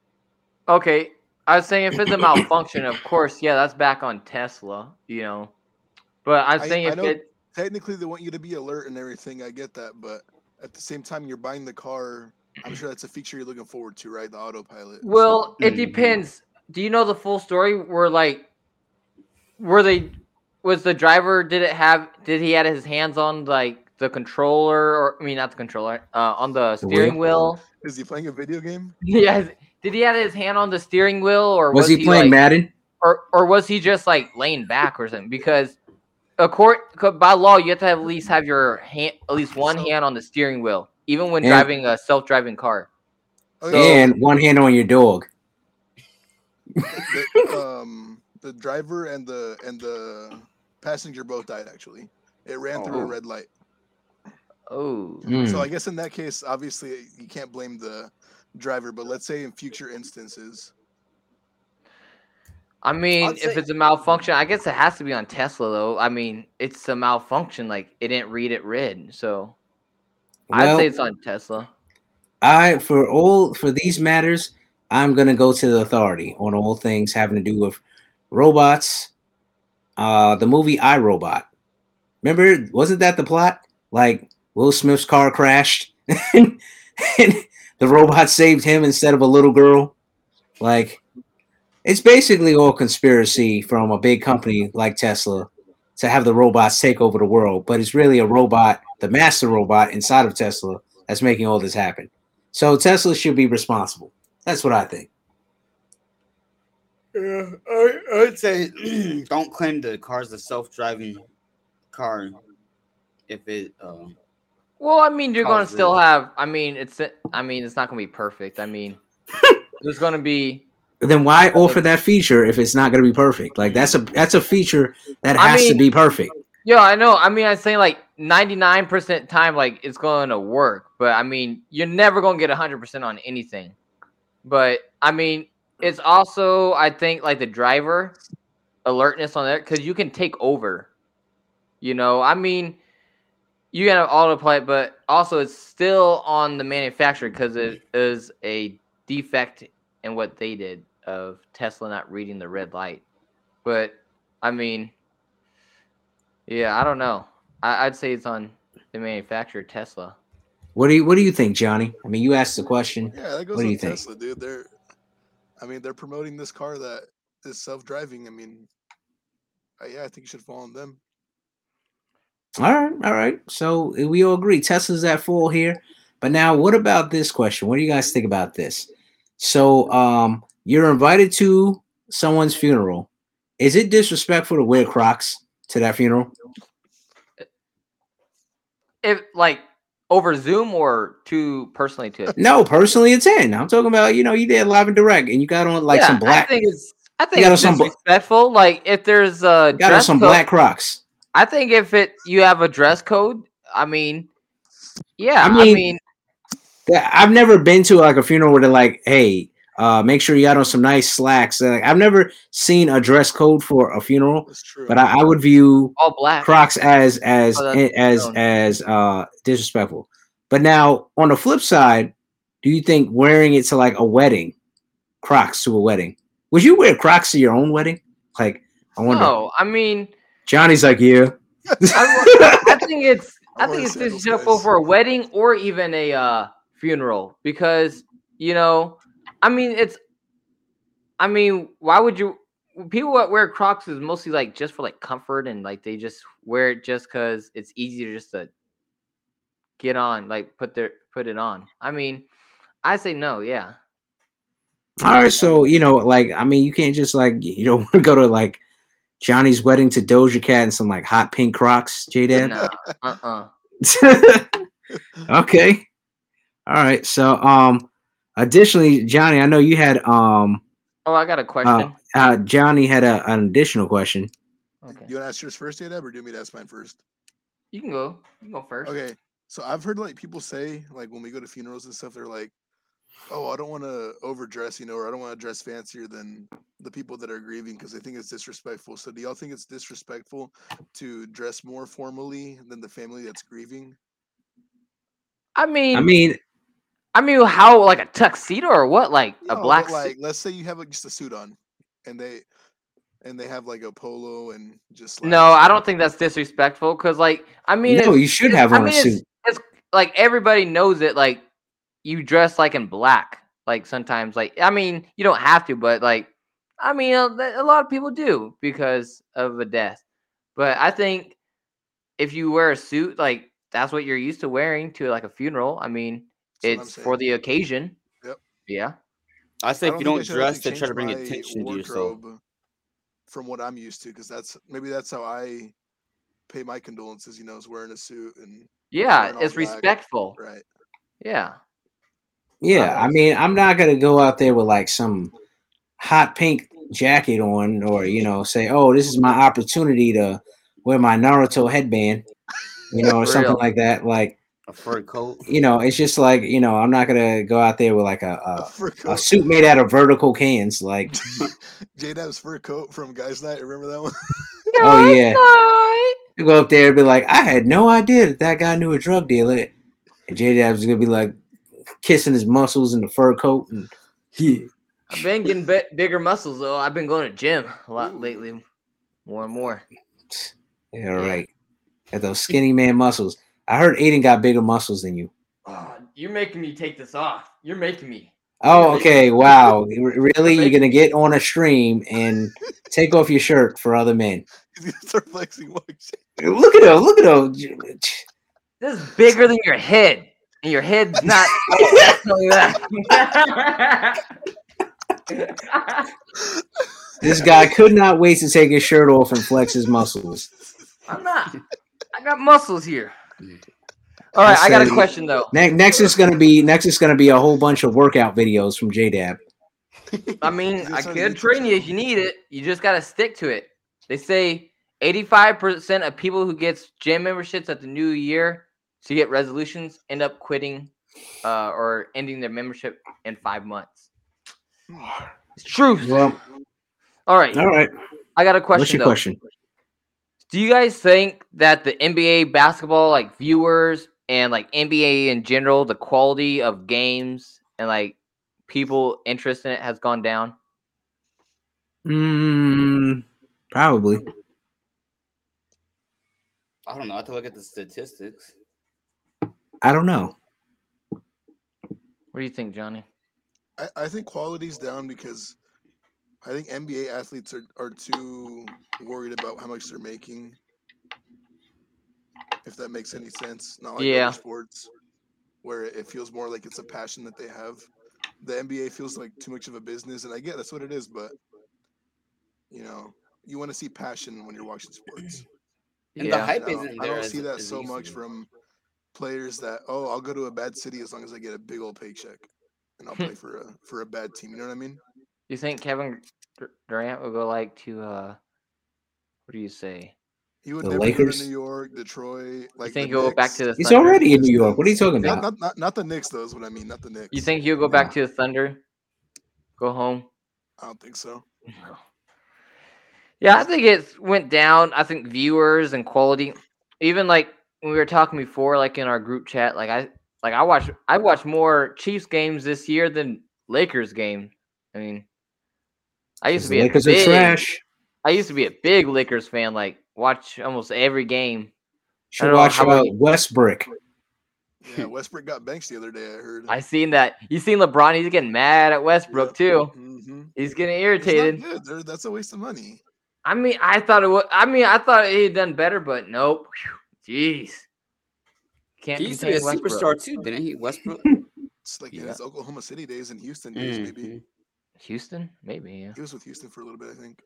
Okay, I was saying if it's a malfunction, of course, yeah, that's back on Tesla, you know. But I was I- saying I if know- it, Technically, they want you to be alert and everything. I get that, but at the same time, you're buying the car. I'm sure that's a feature you're looking forward to, right? The autopilot. So- well, it Mhm. depends. Do you know the full story? Where like, were they? Was the driver? Did it have? Did he had his hands on like the controller, or I mean, not the controller, uh, on the The steering wheel? Is he playing a video game? yeah. Did he have his hand on the steering wheel, or Was, he playing like, Madden? or or was he just like laying back or something? Because a court by law, you have to have at least have your hand, at least one So- hand on the steering wheel, even when And- driving a self-driving car. Oh, So- yeah, and one hand on your dog. the, um, the driver and the and the passenger both died. Actually, it ran through a Oh. red light. Oh, Mm. So I guess in that case, obviously, you can't blame the driver. But let's say in future instances, I mean, I'd if say- it's a malfunction, I guess it has to be on Tesla though. I mean, it's a malfunction. Like it didn't read it red, so I'd say it's on Tesla. I for all for these matters, I'm gonna go to the authority on all things having to do with robots. Uh, the movie I Robot. Remember, wasn't that the plot? Like Will Smith's car crashed, and, and the robot saved him instead of a little girl. Like, it's basically all conspiracy from a big company like Tesla to have the robots take over the world. But it's really a robot, the master robot inside of Tesla, that's making all this happen. So Tesla should be responsible. That's what I think. Yeah, I, I'd say don't claim the car's a self-driving car if it. Um, Well, I mean, you're gonna still red. have. I mean, it's. I mean, it's not gonna be perfect. I mean, there's gonna be. Then why offer that feature if it's not going to be perfect? Like that's a that's a feature that I has to be perfect. Yeah, I know. I mean, I'm saying like 99% time, like it's going to work. But I mean, you're never going to get 100% on anything. But I mean, it's also, I think, like the driver alertness on there because you can take over. You know, I mean, you can have autopilot, but also it's still on the manufacturer because it is a defect in what they did of Tesla not reading the red light. But I mean, yeah, I don't know. I, I'd say it's on the manufacturer, Tesla. What do you what do you think, Johnny? I mean, you asked the question. yeah, that goes What do on you think? Tesla, dude. They're, I mean, they're promoting this car that is self-driving. I mean, uh, yeah, I think you should follow on them. All right, all right. So uh, we all agree Tesla's at full here. But now, what about this question? What do you guys think about this? So, um, you're invited to someone's funeral. Is it disrespectful to wear Crocs to that funeral? If like over Zoom or to personally to. No, personally, it's in. I'm talking about you know you did live and direct, and you got on like yeah, some black, I think it's. I think got it's on some bla- disrespectful. Like if there's a got on some code, black Crocs. I think if it you have a dress code, I mean, yeah, I I mean, mean, Yeah, I've never been to like a funeral where they're like, "Hey, uh, make sure you got on some nice slacks." Uh, I've never seen a dress code for a funeral, true. but I, I would view all black. Crocs as as Oh, as known. as uh disrespectful. But now on the flip side, do you think wearing it to like a wedding, Crocs to a wedding? Would you wear Crocs to your own wedding? Like, I wonder. No, I mean, Johnny's like, yeah. I, I think it's I I think it's sandals, disrespectful guys. for a wedding or even a uh, funeral because you know, I mean, it's. I mean, why would you? People that wear Crocs is mostly like just for like comfort and like they just wear it just because it's easier just to get on, like put their put it on. I mean, I say no, yeah. All right, so you know, like, I mean, you can't just like you don't want to go to like Johnny's wedding to Doja Cat and some like hot pink Crocs, J Dad? No. Uh-uh. okay. All right. So um additionally, Johnny, I know you had um Oh, I got a question. uh Johnny had a, an additional question. okay. You want to ask yours first, Dab, or do you want me to ask mine first? You can go. You can go first. Okay. So I've heard like people say like when we go to funerals and stuff, they're like, "Oh, I don't want to overdress, you know, or I don't want to dress fancier than the people that are grieving because I think it's disrespectful." So do y'all think it's disrespectful to dress more formally than the family that's grieving? I mean, I mean, I mean, how like a tuxedo or what? Like No, a black like suit? let's say you have like just a suit on, and they and they have like a polo and just No. I don't think that's disrespectful. Cause like, I mean, no, you should it's- have I on a mean, it's- suit. it's like everybody knows it. Like you dress like in black. Like sometimes, like I mean, you don't have to, but like I mean, a, a lot of people do because of a death. But I think if you wear a suit, like that's what you're used to wearing to like a funeral. I mean, That's it's for the occasion. Yep. Yeah. I say I if you don't dress to try to bring attention to yourself. From what I'm used to, because that's maybe that's how I pay my condolences. You know, is wearing a suit and Yeah, it's black. respectful. right. Yeah. Yeah, I mean, I'm not gonna go out there with like some hot pink jacket on, or you know, say, "Oh, this is my opportunity to wear my Naruto headband," you know, or something real. like that. Like, A fur coat. you know, it's just like you know, I'm not gonna go out there with like a a, fur a suit made out of vertical cans. Like, J Dab's fur coat from Guys Night. Remember that one? oh yeah, you go up there and be like, "I had no idea that that guy knew a drug dealer," and J Dab's gonna be like kissing his muscles in the fur coat, and yeah. I've been getting bi- bigger muscles though. I've been going to gym a lot lately, more and more. Yeah, right. Got those skinny man muscles. I heard Aiden got bigger muscles than you. Oh, you're making me take this off. You're making me. Oh, okay. Wow. Really? You're gonna get on a stream and take off your shirt for other men? He's gonna start flexing. Watch. Look at him. Look at him. This is bigger than your head, and your head's not. I'll tell you that. This guy could not wait to take his shirt off and flex his muscles. I'm not. I got muscles here. All right, I got a question though. Ne- next is gonna be next is gonna be a whole bunch of workout videos from JDab. I mean, I starting could train you if you need it. You just gotta stick to it. They say 85% of people who gets gym memberships at the new year to get resolutions end up quitting uh, or ending their membership in five months. It's true. Well, All right, all right. I got a question. What's your though. question? Do you guys think that the NBA basketball, like viewers and like NBA in general, the quality of games and like people interest in it has gone down? Mm, probably. I don't know. I have to look at the statistics. I don't know. What do you think, Johnny? I, I think quality's down because I think NBA athletes are, are too worried about how much they're making. If that makes any sense. Not like Yeah. other sports where it feels more like it's a passion that they have. The NBA feels like too much of a business, and I get that's what it is, but you know, you want to see passion when you're watching sports. And the hype I don't, isn't I don't as see that so used much from players that oh I'll go to a bad city as long as I get a big old paycheck and I'll play for a for a bad team. You know what I mean? You think Kevin Durant will go like to uh what do you say? He would The never go Lakers? to New York, Detroit. Like you think the he'll go back to the He's Thunder? already in New York. What are you talking about? not, not not the Knicks though is what I mean. Not the Knicks. You think he'll go back to the Thunder? Go home? I don't think so. Yeah, I think it went down. I think viewers and quality, even like when we were talking before, like in our group chat, like I like I watch I watch more Chiefs games this year than Lakers games. I mean, I used to The be Lakers a are big, trash. I used to be a big Lakers fan. Like watch almost every game. Should watch how about uh. Westbrook. Yeah, Westbrook got banks the other day. I heard. I seen that. You seen LeBron? He's getting mad at Westbrook too. Mm-hmm. He's getting irritated. That's a waste of money. I mean, I thought it was. I mean, I thought he had done better, but nope. Jeez. Can't He used to be a Westbrook. superstar too, didn't he? Westbrook. It's like in Yeah. his Oklahoma City days and Houston days, maybe. Houston, maybe. Yeah. He was with Houston for a little bit, I think.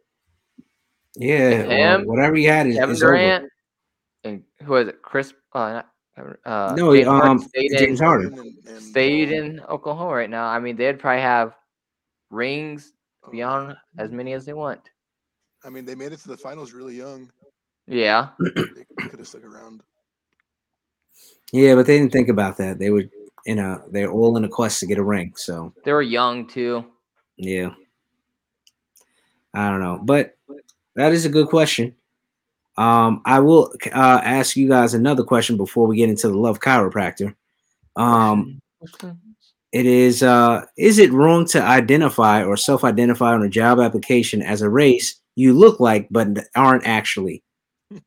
Yeah, well, Him, whatever he had is, Kevin is over. Durant, and who was it? Chris. Uh, not, uh, No, James Harden um, stayed, James in, Harden. And, and stayed in Oklahoma right now. I mean, they'd probably have rings Oh, beyond as many as they want. I mean, they made it to the finals really young. Yeah. They could have stuck around. Yeah, but they didn't think about that. They were, you know, they're all in a quest to get a ring. So They were young too. Yeah, I don't know, but that is a good question. Um, I will uh, ask you guys another question before we get into the love chiropractor. Um, it is uh, is it wrong to identify or self-identify on a job application as a race you look like but aren't actually?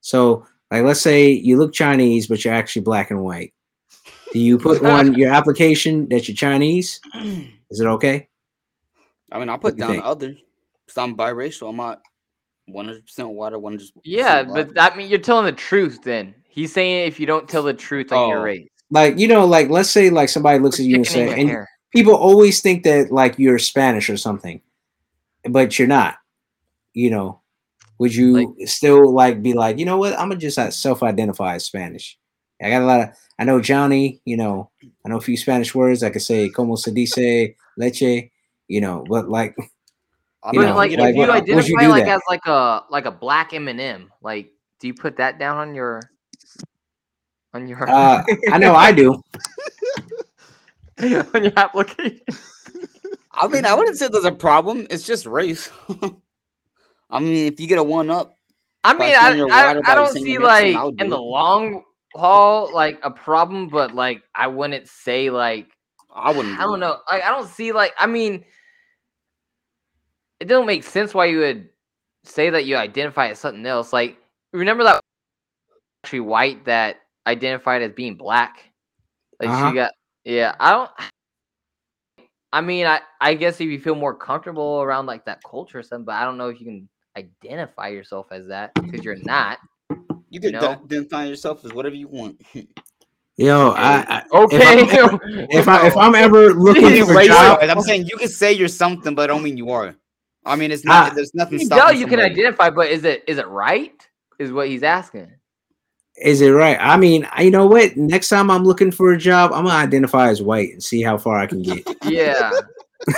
So, like, let's say you look Chinese but you're actually black and white. Do you put on your application that you're Chinese? Is it okay? I mean, I'll put down think? other. Cause I'm biracial. I'm not 100 percent white or 100. Yeah, but that mean you're telling the truth. Then he's saying if you don't tell the truth on your Oh. race, Like, you know, like let's say like somebody looks at you and say, and hair. people always think that like you're Spanish or something, but you're not. You know, would you still like be like, you know what? I'm gonna just uh, self-identify as Spanish. I got a lot of. I know Johnny. You know, I know a few Spanish words. I could say "como se dice leche." You know, but like, you But know, like, like, if you what- would you identify like that? as like a like a black M&M, like do you put that down on your on your uh, I know I do. on your application? I mean, I wouldn't say there's a problem. It's just race. I mean, if you get a one up, I mean, I, I, I don't see like I in do the long haul like a problem, but like I wouldn't say like I wouldn't. I do don't it. know. Like I don't see like I mean, it don't make sense why you would say that you identify as something else. Like remember that actually white that identified as being black. Like Uh-huh. she got yeah. I don't. I mean, I I guess if you feel more comfortable around like that culture or something, but I don't know if you can identify yourself as that because you're not. You can know? identify yourself as whatever you want. Yo, I, I Okay. if I if I'm ever looking for a job, I'm saying you can say you're something, but I don't mean you are. I mean, it's not. Ah. there's nothing. you know you can identify, but is it is it right? Is what he's asking. Is it right? I mean, you know what? Next time I'm looking for a job, I'm gonna identify as white and see how far I can get. Yeah.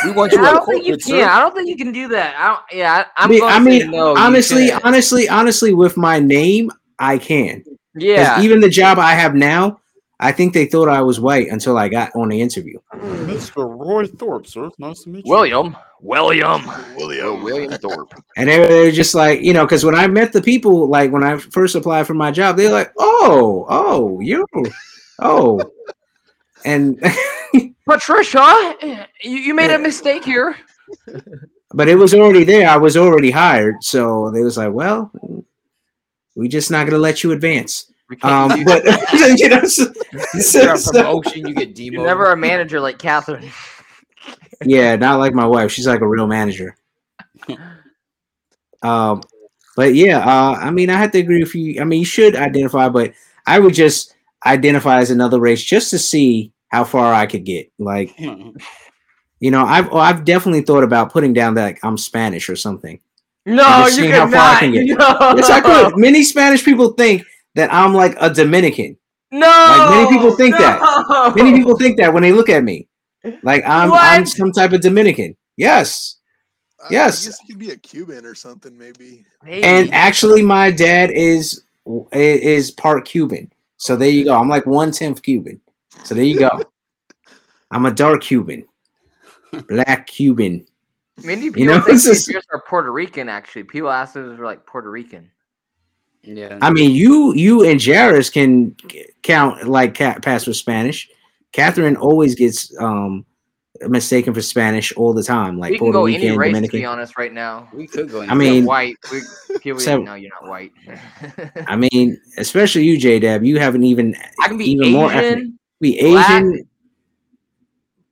We want I you at don't think you can. sir. I don't think you can do that. I don't. Yeah, I, I I'm mean, gonna I say mean, no. honestly, honestly, honestly, with my name, I can. yeah. Even the job I have now, I think they thought I was white until I got on the interview. Mr. Roy Thorpe, sir. Nice to meet you. William. William. William. William Thorpe. And they they were just like, you know, because when I met the people, like when I first applied for my job, they're like, oh, oh, you, oh. And Patricia, you, you made a mistake here. but it was already there. I was already hired. So they was like, well, we just not gonna let you advance. Um, but you know, so- so- so- promotion, you get demoted. You're never a manager like Catherine. Yeah, not like my wife. She's like a real manager. um, but yeah, uh, I mean, I have to agree with you. I mean, you should identify, but I would just identify as another race just to see how far I could get. Like, you know, I've oh, I've definitely thought about putting down that I'm Spanish or something. No, you how could far I can get. No. Yes, I could. Many Spanish people think that I'm like a Dominican. No. Like, many people think that. no. Many people think that when they look at me, like I'm I'm some type of Dominican. Yes. I- Yes. I guess you could be a Cuban or something, maybe. Maybe. And actually, my dad is is part Cuban. So there you go. I'm like one tenth Cuban. So there you go. I'm a dark Cuban, black Cuban. Many people You know, think it's just- these are Puerto Rican. Actually, people ask us if we're like Puerto Rican. yeah. I mean, you you and Jairus can count like ca- pass for Spanish. Catherine always gets um mistaken for Spanish all the time, like we can Puerto go Rican, any race, to be honest, right now. we could go. I mean- that. You're white. We, So- no, you're not white. I mean, especially you, J Dab. You haven't even I can be even more ethnic. Asian, be black. Asian,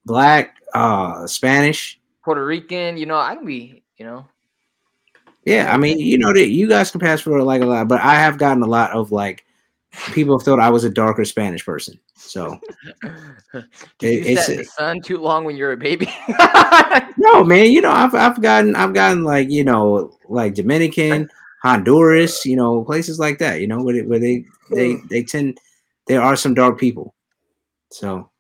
black, uh, Spanish. Puerto Rican. You know, I can be. You know, Yeah, I mean, you know that you guys can pass for like a lot, but I have gotten a lot of like people thought I was a darker Spanish person. So Did It- you it's- sat in the sun too long when you were a baby? no, man, you know, I've I've gotten I've gotten like you know like Dominican, Honduras, you know, places like that. You know, where they, where they they they tend there are some dark people. So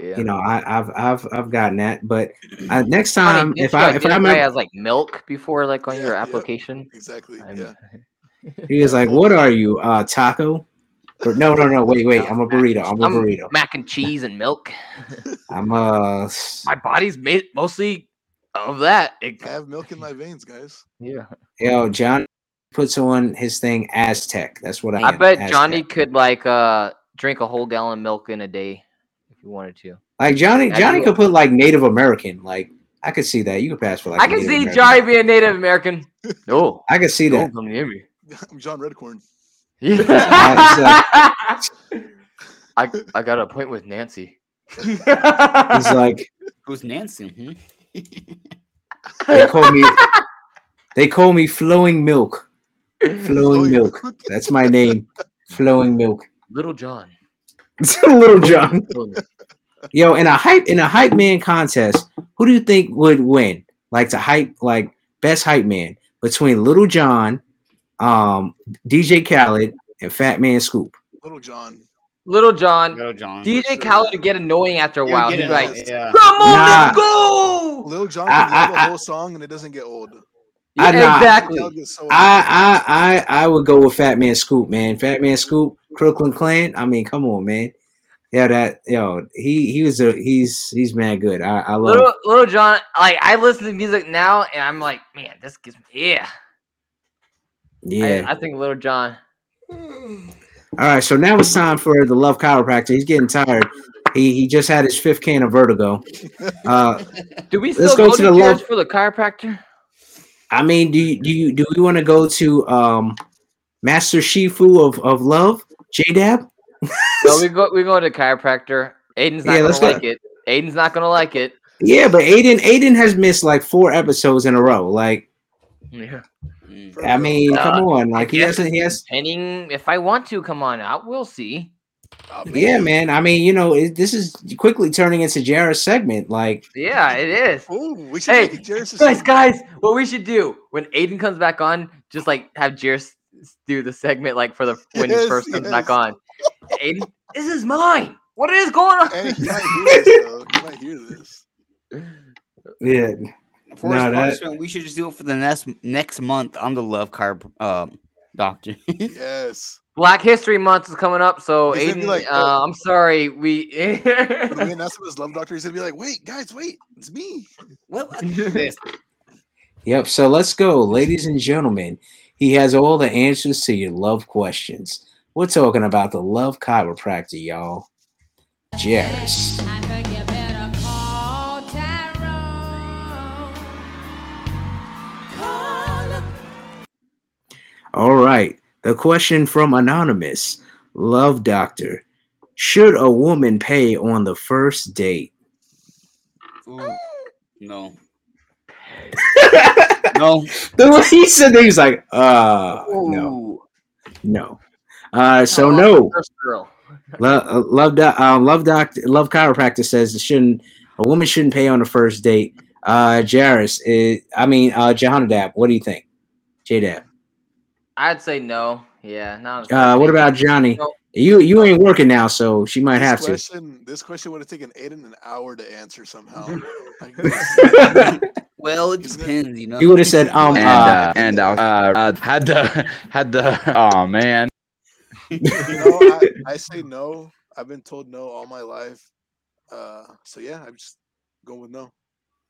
yeah. you know, I, I've I've I've gotten that. But uh, next time, didn't if you I if I identify remember, as like milk before, like on Yeah, your yeah. application. Exactly. I'm- Yeah. he was like, "What are you, uh, taco?" Or, no, no, no. Wait, wait. I'm a burrito. I'm a I'm burrito. mac and cheese and milk. I'm a. My body's made mostly of that. It- I have milk in my veins, guys. yeah. Yo, John puts on his thing Aztec. That's what I. I am, bet Aztec. Johnny could like uh drink a whole gallon of milk in a day if you wanted to. Like Johnny, I Johnny could put like Native American. Like I could see that. You could pass for like. I a can Native see American. Johnny being Native American. No, I can see that. don't come near me. I'm John Redcorn. I I got a point with Nancy. He's like Who's Nancy? Hmm? they call me. They call me flowing milk. Flowing milk. That's my name. Flowing milk. Little John. Little John. Yo, in a hype in a hype man contest, who do you think would win? Like to hype like best hype man between Lil Jon, um, DJ Khaled, and Fat Man Scoop. Lil Jon. Lil Jon. Lil Jon. DJ Khaled would get annoying after a while. getting He'd be like, yeah. "Come on, Nah. let's go!" Lil Jon I- can yell the I- I- whole song and it doesn't get old. I- Yeah, nah. exactly. So I I I I would go with Fat Man Scoop, man. Fat Man Scoop, Crooklyn Clan. I mean, come on, man. Yeah, that yo, he he was a he's he's man good. I I love. Little Lil Jon. Like I listen to music now, and I'm like, man, this gives me yeah. Yeah. I, I think Lil Jon. All right, so now it's time for the Love Chiropractor. He's getting tired. He he just had his fifth can of vertigo. Uh, Do we Let's still go go, to to the Cheers love- for the chiropractor? I mean, do you do you do we want to go to um Master Shifu of of Love, J Dab? No, we go we go to chiropractor. Aiden's not Yeah, gonna let's go. like it. Aiden's not gonna like it. Yeah, but Aiden Aiden has missed like four episodes in a row. Like, Yeah. Mm. I mean, Uh, come on, like he guess doesn't. He has. Depending if I want to come on out, we'll see. Oh, Yeah, man. I mean, you know, it, this is quickly turning into Jared's segment. Like, Yeah, it is. Ooh, we should Hey, make Guys, segment. guys, what we should do when Aiden comes back on, just like have Jairus do the segment like for the when he first comes back on. Aiden, this is mine. What is going on? Hey, you might hear this, though. You might hear this. yeah, For No, that- punishment, we should just do it for the next next month. I'm the love car um, doctor. Yes. Black History Month is coming up, so He's gonna be Aiden, like, uh, oh. I'm sorry, we. When we announce him as Love Doctor, he's gonna be like, "Wait, guys, wait, it's me." what? This. Yep. So let's go, ladies and gentlemen. He has all the answers to your love questions. We're talking about the love chiropractor, y'all. Jairus. All right. The question from Anonymous Love Doctor. Should a woman pay on the first date? Ooh. No. no. The way he said that, he's like, uh, no, no. Uh, so no. Love, uh, love, uh, love, doctor, love chiropractor says it shouldn't a woman shouldn't pay on the first date. Uh, Jairus, uh, I mean, uh, Jehonadab, what do you think? J Dab. I'd say no. Yeah, no. Uh, what about Johnny? No. You you ain't working now, so she might This have to. this question would have taken Aiden an hour to answer somehow. Well, it Isn't it- depends, you know. He would have said, um, And uh, uh, and uh, uh, had the had the oh man. you know, I, I say no. I've been told no all my life. Uh, so yeah, I'm just going with no.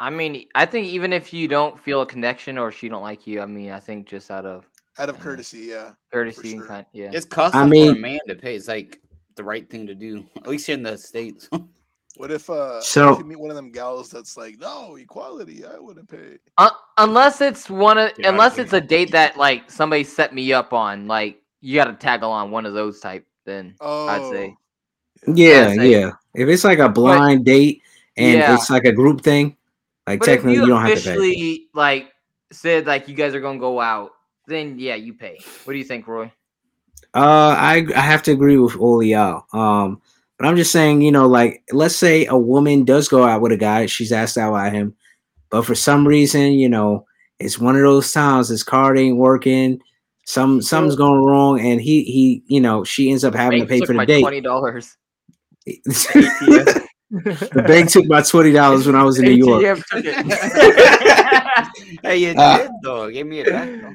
I mean, I think even if you don't feel a connection or she don't like you, I mean, I think just out of Out of courtesy, yeah. courtesy and sure. kind, yeah. It's custom I for a man to pay. It's like the right thing to do. At least here in the states. What if uh So- if you meet one of them gals that's like, no, equality, I wouldn't pay. Uh, unless it's one of, Yeah, unless it's a date that like somebody set me up on, like you got to tag along one of those type. Then Oh I'd say, yeah, I'd say- yeah. If it's like a blind date and Yeah. it's like a group thing, like but if technically you, you, don't have to pay. like said like you guys are gonna go out, then yeah, you pay. What do you think, Roy? Uh, I I have to agree with all y'all. Um, but I'm just saying, you know, like let's say a woman does go out with a guy, she's asked out by him, but for some reason, you know, it's one of those times his card ain't working, some something's going wrong, and he he, you know, she ends up having to pay took for the my date. twenty dollars. the bank took my twenty dollars when I was in New York. Took it. Hey, you Uh, did though. Give me a back. though.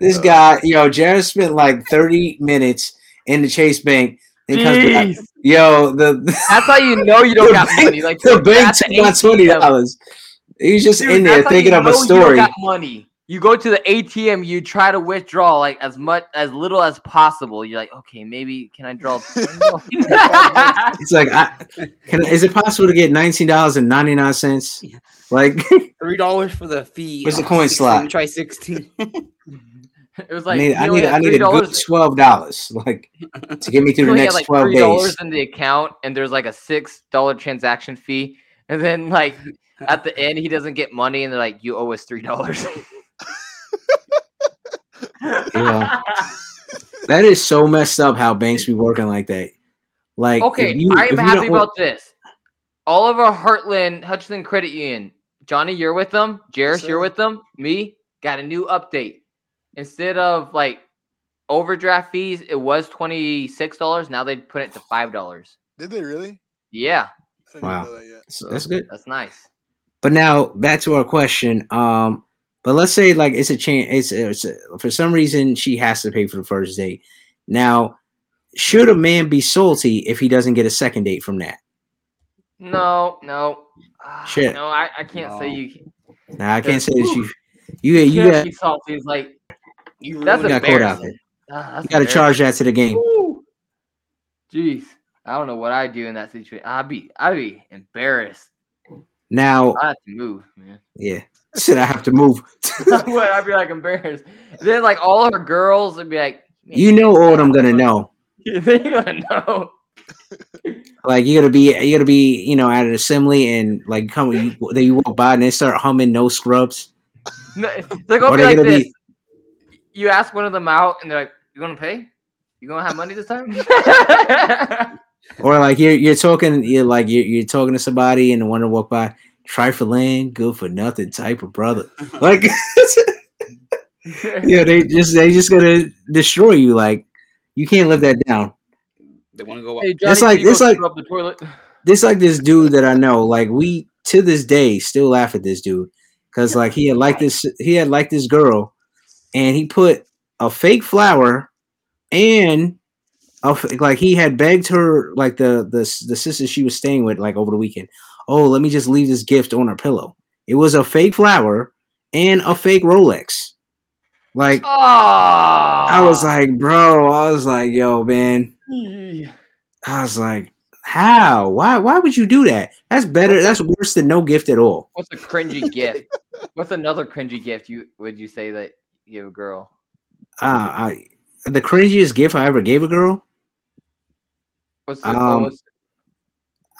This uh, guy, you know, Jared spent like 30 minutes in the Chase Bank. And comes back, yo, the That's how you know you don't got bank- money. Like the bank at the took my twenty dollars. He's just Dude, in there thinking you of a know you don't story. got money. You go to the ATM, you try to withdraw like as much as little as possible. You're like, okay, maybe can I draw? It's like, I, can, is it possible to get nineteen dollars and ninety nine cents? Like, Three dollars for the fee. Where's the coin 16, slot? Try sixteen. it was I like need, I need, I need a good twelve dollars, like, to get me through the only had next like twelve three dollars days. in the account, and there's like a six dollar transaction fee, and then like at the end he doesn't get money, and they're like, you owe us three dollars. Yeah. That is so messed up how banks be working like that. Like, Okay, you- I am you happy don't- about this. Oliver Heartland Hutchinson Credit Union. Johnny, you're with them. Jairus, you're with them. Me, got a new update. Instead of like overdraft fees, it was twenty six dollars. Now they put it to five dollars. Did they really? Yeah, Wow. that. So that's good. that's nice. But now back to our question. Um, but let's say like it's a chance. It's, it's a, for some reason she has to pay for the first date. Now, should a man be salty if he doesn't get a second date from that? No, no, Ah, Shit. No, I, I can't say No. you. Now I can't say that you you You you can't got be salty. It's like You that's you got caught out there. That's You got to charge that to the game. Woo. Jeez, I don't know what I do in that situation. I'd be, I'd be embarrassed. Now, I have to move, man. yeah, said I have to move. what? I'd be like embarrassed. Then like all her girls would be like, you know what I'm gonna know. they gonna know. Like you gotta be you gotta be you know at an assembly and like come you, then you walk by and they start humming no scrubs. No, They're gonna Or be they're like gonna this. be- You ask one of them out, and they're like, "You gonna pay? You gonna have money this time?" Or like you're you're talking you're like you're, you're talking to somebody and the one to walk by trifling good for nothing type of brother. Like yeah, they just they just gonna destroy you. Like you can't live that down. They want to go. Hey, It's like- it's like- scrub the toilet. This like this dude that I know. Like we to this day still laugh at this dude because like he had like this he had like this girl and he put a fake flower and a f- like he had begged her like the the the sister she was staying with like over the weekend. Oh, let me just leave this gift on her pillow. It was a fake flower and a fake Rolex. Like Oh, I was like, bro, I was like, yo, man. I was like, how? Why? Why would you do that? That's better. That's worse than no gift at all. What's a cringy gift? What's another cringy gift you would you say that you give a girl? Uh, I the cringiest gift I ever gave a girl. What's the Um, what's-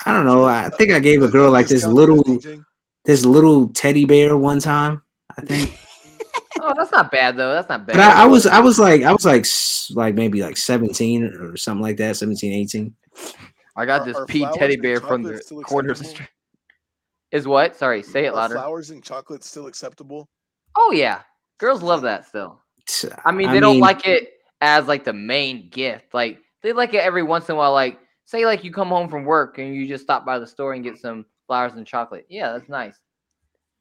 I don't know. I think I gave a girl like this little this little teddy bear one time. I think. Oh, that's not bad though. That's not bad. But I, I was I was like I was like like maybe like 17 or something like that, 17, 18. I got Are- this are Pete flowers teddy bear from the corner of the street. Is what? Sorry, say it Are louder. flowers and chocolate still acceptable? Oh yeah, girls love that still. I mean, they don't like it as like the main gift. Like they like it every once in a while. Like say like you come home from work and you just stop by the store and get some flowers and chocolate. Yeah, that's nice.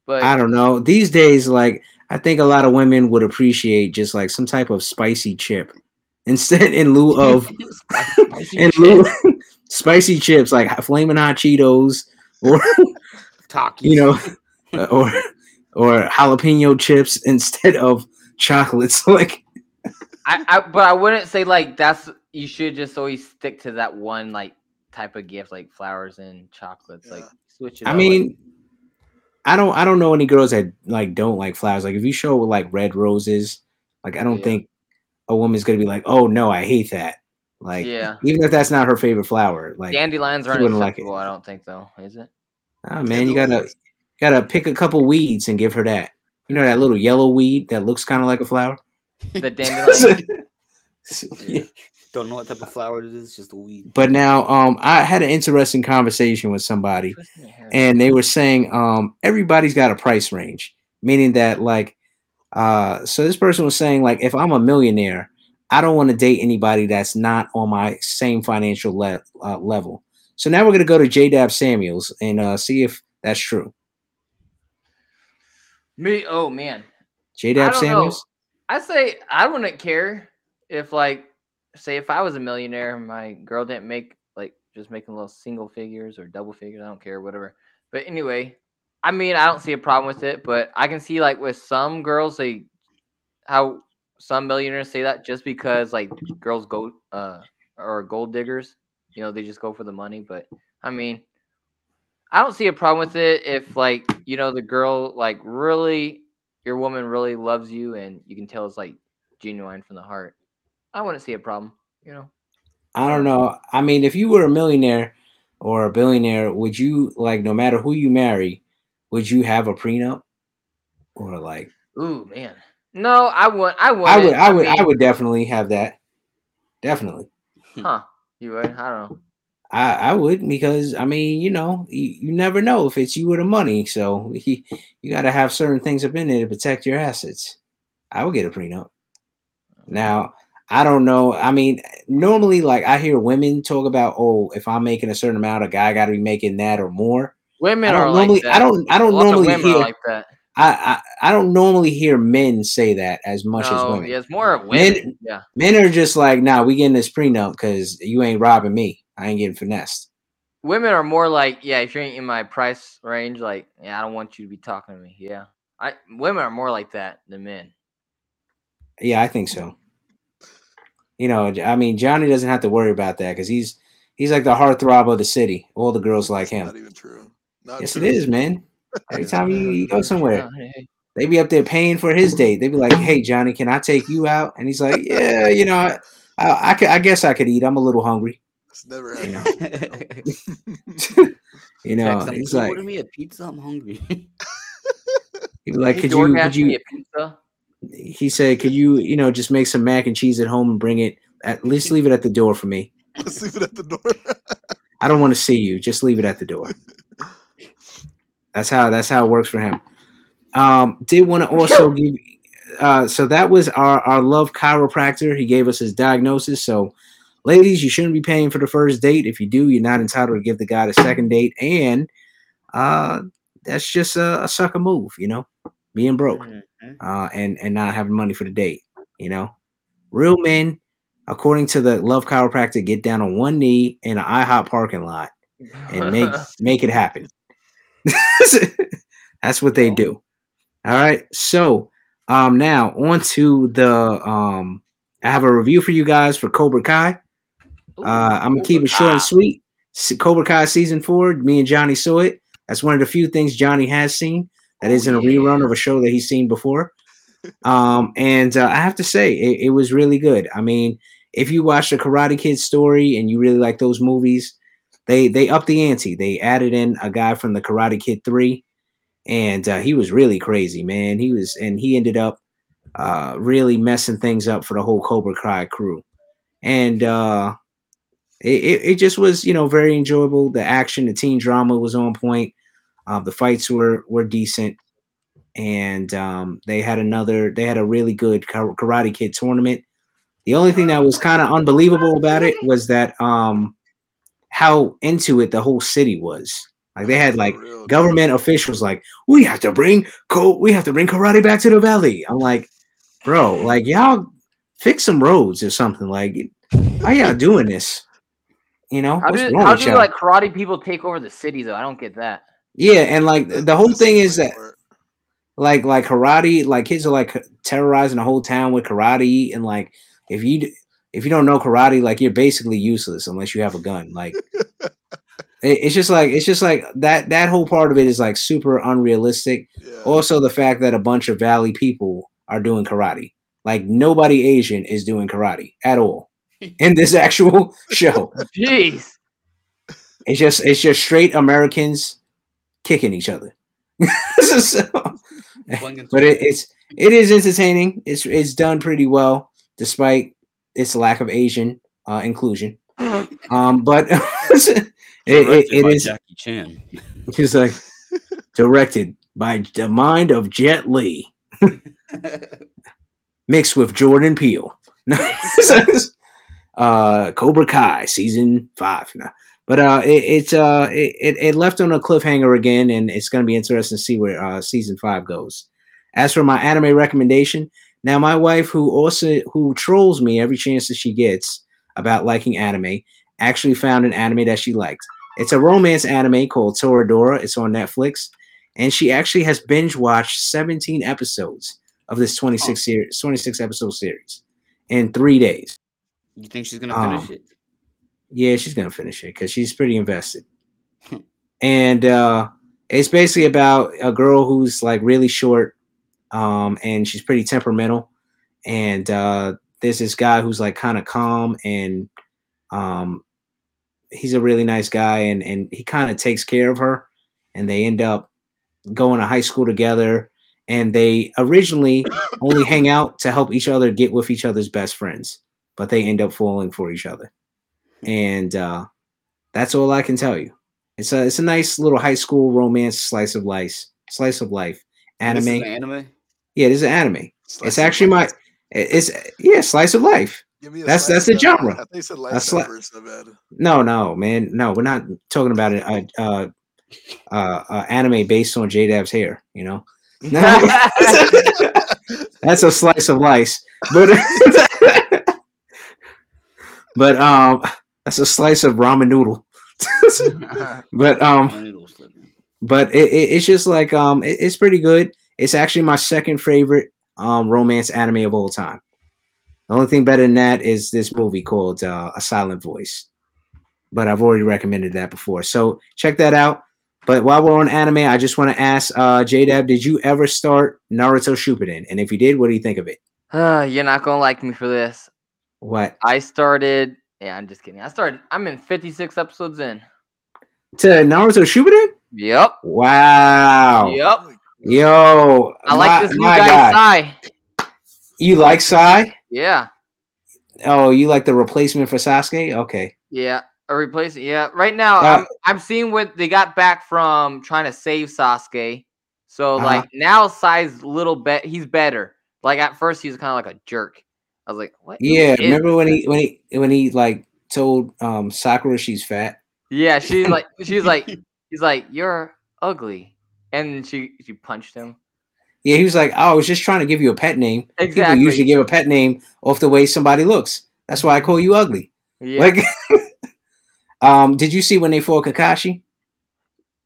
But I don't know. These days, like I think a lot of women would appreciate just like some type of spicy chip instead in lieu of in lieu spicy chips like flaming hot Cheetos or Takis. you know or or jalapeno chips instead of chocolates. Like I, I but I wouldn't say like that's you should just always stick to that one like type of gift like flowers and chocolates. Like switch it. I up. mean, I don't I don't know any girls that like don't like flowers. Like if you show like red roses, like I don't Yeah. think a woman's gonna be like, oh no, I hate that. Like yeah, even if that's not her favorite flower, like dandelions aren't wouldn't like it. acceptable. I don't think though. Is it? ah man, you gotta gotta pick a couple weeds and give her that. You know that little yellow weed that looks kind of like a flower. The dandelion. Don't know what type of flower it is. It's just a weed. but now um I had an interesting conversation with somebody and they were saying um everybody's got a price range meaning that like uh so this person was saying like if i'm a millionaire i don't want to date anybody that's not on my same financial le- uh, level so now we're going to go to j-dab samuels and uh see if that's true Me, oh man, j-dab I know. samuels I say I wouldn't care if like say if I was a millionaire, my girl didn't make like just making little single figures or double figures. I don't care, whatever. But anyway, I mean I don't see a problem with it, but I can see like with some girls they how some millionaires say that just because like girls go uh or gold diggers, you know, they just go for the money. But I mean, I don't see a problem with it if like you know the girl like really your woman really loves you and you can tell it's like genuine from the heart. I wouldn't see a problem, you know. i don't know i mean if you were a millionaire or a billionaire would you like no matter who you marry would you have a prenup or like Ooh man, no, I would. I would. i would i would i mean, would definitely have that definitely Huh? You would? I don't know. I, I would because I mean, you know, you, you never know if it's you or the money. So you, you got to have certain things up in there to protect your assets. I would get a prenup. Now, I don't know. I mean, normally, like I hear women talk about, oh, if I'm making a certain amount, a guy got to be making that or more. Women are normally, like. I don't, I don't normally women hear, like that. I, I, I don't normally hear men say that as much as women. yeah, it's more of Men- women. yeah. Men are just like, nah, we getting this prenup because you ain't robbing me. I ain't getting finessed. Women are more like, yeah, if you're in my price range, like, yeah, I don't want you to be talking to me. Yeah. I women are more like that than men. Yeah, I think so. You know, I mean, Johnny doesn't have to worry about that because he's he's like the heartthrob of the city. All the girls like him. Not even true. Not Yes, true. it is, man. Every time you, you go somewhere, hey, hey. they be up there paying for his date. They be like, "Hey, Johnny, can I take you out?" And he's like, "Yeah, you know, I, I, I, could, I guess I could eat. I'm a little hungry." It's never You happened. know, you know, Text he's like, order me a pizza. I'm hungry. he'd be like, He "Could you, DoorDashed could me you?" a pizza. He said, "Could you, you know, just make some mac and cheese at home and bring it? At least leave it at the door for me. Let's leave it at the door. I don't want to see you. Just leave it at the door." That's how that's how it works for him. Um, did want to also give uh so that was our our love chiropractor. He gave us his diagnosis. So ladies, you shouldn't be paying for the first date. If you do, you're not entitled to give the guy the second date, and uh that's just a, a sucker move, you know, being broke uh and and not having money for the date, you know. Real men, according to the love chiropractor, get down on one knee in an IHOP parking lot and make make it happen. That's what they do. All right. So um now on to the um I have a review for you guys for Cobra Kai. Uh I'm gonna keep it short and sweet. Cobra Kai season four, me and Johnny saw it. That's one of the few things Johnny has seen that isn't a rerun of a show that he's seen before. Um, and uh, I have to say, it, it was really good. I mean, if you watch the Karate Kid story and you really like those movies, they they upped the ante. They added in a guy from the Karate Kid three, and uh, he was really crazy, man. He was, and he ended up uh, really messing things up for the whole Cobra Kai crew. And uh, it, it, it just was, you know, very enjoyable. The action, the teen drama was on point. Uh, the fights were were decent, and um, they had another. They had a really good Karate Kid tournament. The only thing that was kind of unbelievable about it was that um, how into it the whole city was. Like they had like real, dude. government officials like, we have to bring co- we have to bring karate back to the valley. I'm like, bro, like y'all fix some roads or something. Like, how y'all doing this? You know, How what's do, wrong how do y'all? like karate people take over the city though? I don't get that. Yeah, and like the whole thing is that part. like like karate, like kids are like terrorizing the whole town with karate, and like if you if you don't know karate, like you're basically useless unless you have a gun. Like it- it's just like it's just like that that whole part of it is like super unrealistic. Yeah. Also, the fact that a bunch of valley people are doing karate, like nobody Asian is doing karate at all in this actual show. Jeez. It's just it's just straight Americans kicking each other. So- but it, it's it is entertaining. It's it's done pretty well, despite its lack of Asian uh, inclusion. Um, but it, it, it is Jackie Chan. He's like directed by the mind of Jet Li, mixed with Jordan Peele. uh, Cobra Kai season five. No. But uh, it, it's uh, it, it left on a cliffhanger again, and it's going to be interesting to see where uh, season five goes. As for my anime recommendation, now my wife, who also who trolls me every chance that she gets about liking anime, actually found an anime that she liked. It's a romance anime called Toradora. It's on Netflix, and she actually has binge watched 17 episodes of this 26 series, 26 episode series in three days. You think she's gonna finish Um, it? Yeah, she's gonna finish it because she's pretty invested. and uh it's basically about a girl who's like really short, um, and she's pretty temperamental. And uh there's this guy who's like kind of calm and um he's a really nice guy and and he kind of takes care of her and they end up going to high school together and they originally only hang out to help each other get with each other's best friends but they end up falling for each other and uh that's all i can tell you it's a it's a nice little high school romance slice of life slice of life This is anime an anime. yeah it is is anime Slice it's actually my it's yeah slice of life Give me a that's- that's the of that. genre. I thought you said life sli- first. I bet. no no man no we're not talking about an uh, uh, uh, uh, anime based on j-dab's hair you know no that's a slice of life but but um that's a slice of ramen noodle. But um My noodles slipping. but it, it- it's just like um it- it's pretty good. It's actually my second favorite um romance anime of all time. The only thing better than that is this movie called uh, a silent voice. But i've already recommended that before. So check that out. But while we're on anime i just want to ask uh jdab did you ever start naruto shippuden? And if you did what do you think of it? Uh, you're not gonna like me for this. what? I started. Yeah, I'm just kidding. I started. I'm in 56 episodes in. to naruto shippuden Yep. wow Yep. yo I like my- this new guy. Sai. you like sai Yeah. oh you like the replacement for sasuke okay Yeah. A replacement. Yeah. Right now, Uh, I'm I'm seeing what they got back from trying to save Sasuke. So Uh-huh. like now Sai's little bit. He's better. Like at first he was kind of like a jerk. I was like, what? Yeah, remember when he when he when he like told um Sakura she's fat? Yeah, she's like she's like he's like you're ugly, and she she punched him. Yeah, he was like, "Oh, I was just trying to give you a pet name. People usually give a pet name off the way somebody looks. That's why I call you ugly." Yeah. Like, um, did you see when they fought Kakashi?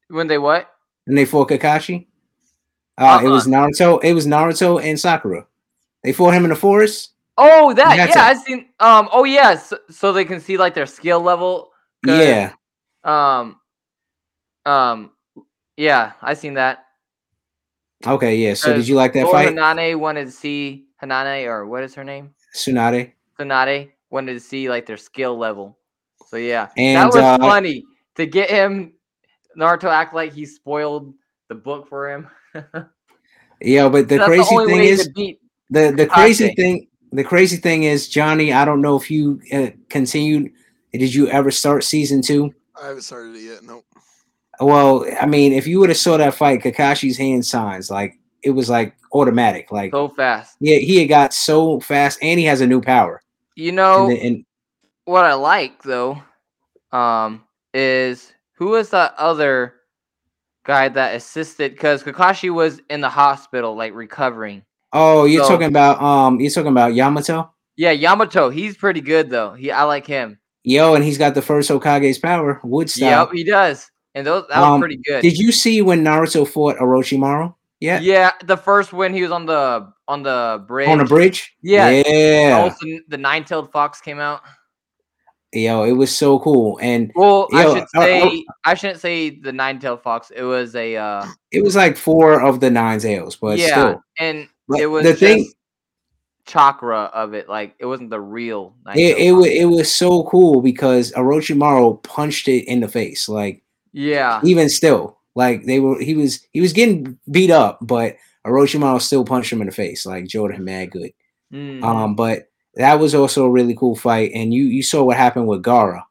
when they what? When they fought Kakashi, uh, it Uh-uh. was Naruto. It was Naruto and Sakura. They fought him in the forest. Oh, that yeah. I seen. Um. Oh yeah, so, so they can see like their skill level. Yeah, Um. Um. Yeah, I seen that. okay, yeah. So did you like that fight, Hanane wanted to see Hanane or what is her name? Tsunade? Tsunade wanted to see like their skill level. So yeah, And, that was uh, funny to get him Naruto act like he spoiled the book for him. Yeah, but the That's crazy only thing is, the the crazy thing the crazy thing is johnny i don't know if you uh, continued did you ever start season two I haven't started it yet. No. well i mean if you would have saw that fight kakashi's hand signs like it was like automatic like so fast. yeah he had got so fast and he has a new power You know and, then- and what I like though, um, is who was that other guy that assisted? Because Kakashi was in the hospital, like recovering. Oh you're So- talking about um you're talking about yamato Yeah, Yamato, he's pretty good though. He, I like him. yo and he's got the first hokage's power wood style Yep, he does. And those that was Um, pretty good. did you see when naruto fought orochimaru yeah, Yeah, the first when he was on the on the bridge. on the bridge Yeah. yeah Also, the nine-tailed fox came out. yo it was so cool and Well, I Yo, should uh, uh, say I shouldn't say the nine-tailed fox. It was a uh it was like four of the nine tails, but yeah, still. and But it was the thing, chakra of it. Like it wasn't the real. it, it, was it was so cool because Orochimaru punched it in the face. Like Yeah, even still, like they were, he was he was getting beat up, but Orochimaru still punched him in the face. Like Jordan mad good. Mhm. Um, but That was also a really cool fight, and you you saw what happened with Gaara.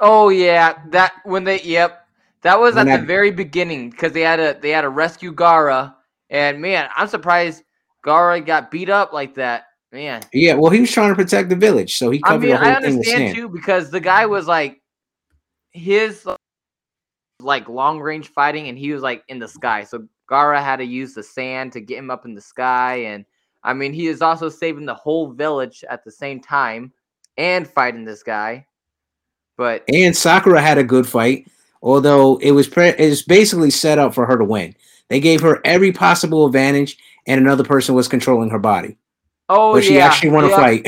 Oh yeah, that when they yep, that was When at the very beginning because they had a they had to rescue Gaara, and man, I'm surprised Gaara got beat up like that. Man, Yeah, well, he was trying to protect the village, so he I covered mean, the whole I thing with understand sand. too because the guy was like his like long range fighting, and he was like in the sky, so Gaara had to use the sand to get him up in the sky, and I mean, he is also saving the whole village at the same time and fighting this guy. But And Sakura had a good fight, although it was pre- it was basically set up for her to win. They gave her every possible advantage, and another person was controlling her body. oh but she yeah, actually won a fight.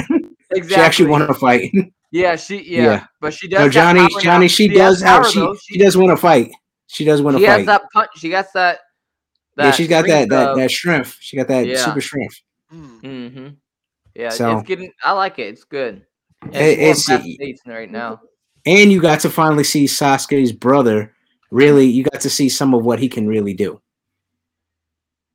Exactly. she actually won a fight. Yeah, she yeah, Yeah. but she does. no, Johnny, power. Johnny, she, has does have power, she, though. she does win a fight. She does win a She has that punch. She got that. yeah, she's got that strength that of- that strength. She got that Yeah. super strength. Mm. Mm-hmm. Yeah, So- it's getting. I like it. It's good. And It- it's more right now. And you got to finally see Sasuke's brother. Really, you got to see some of what he can really do.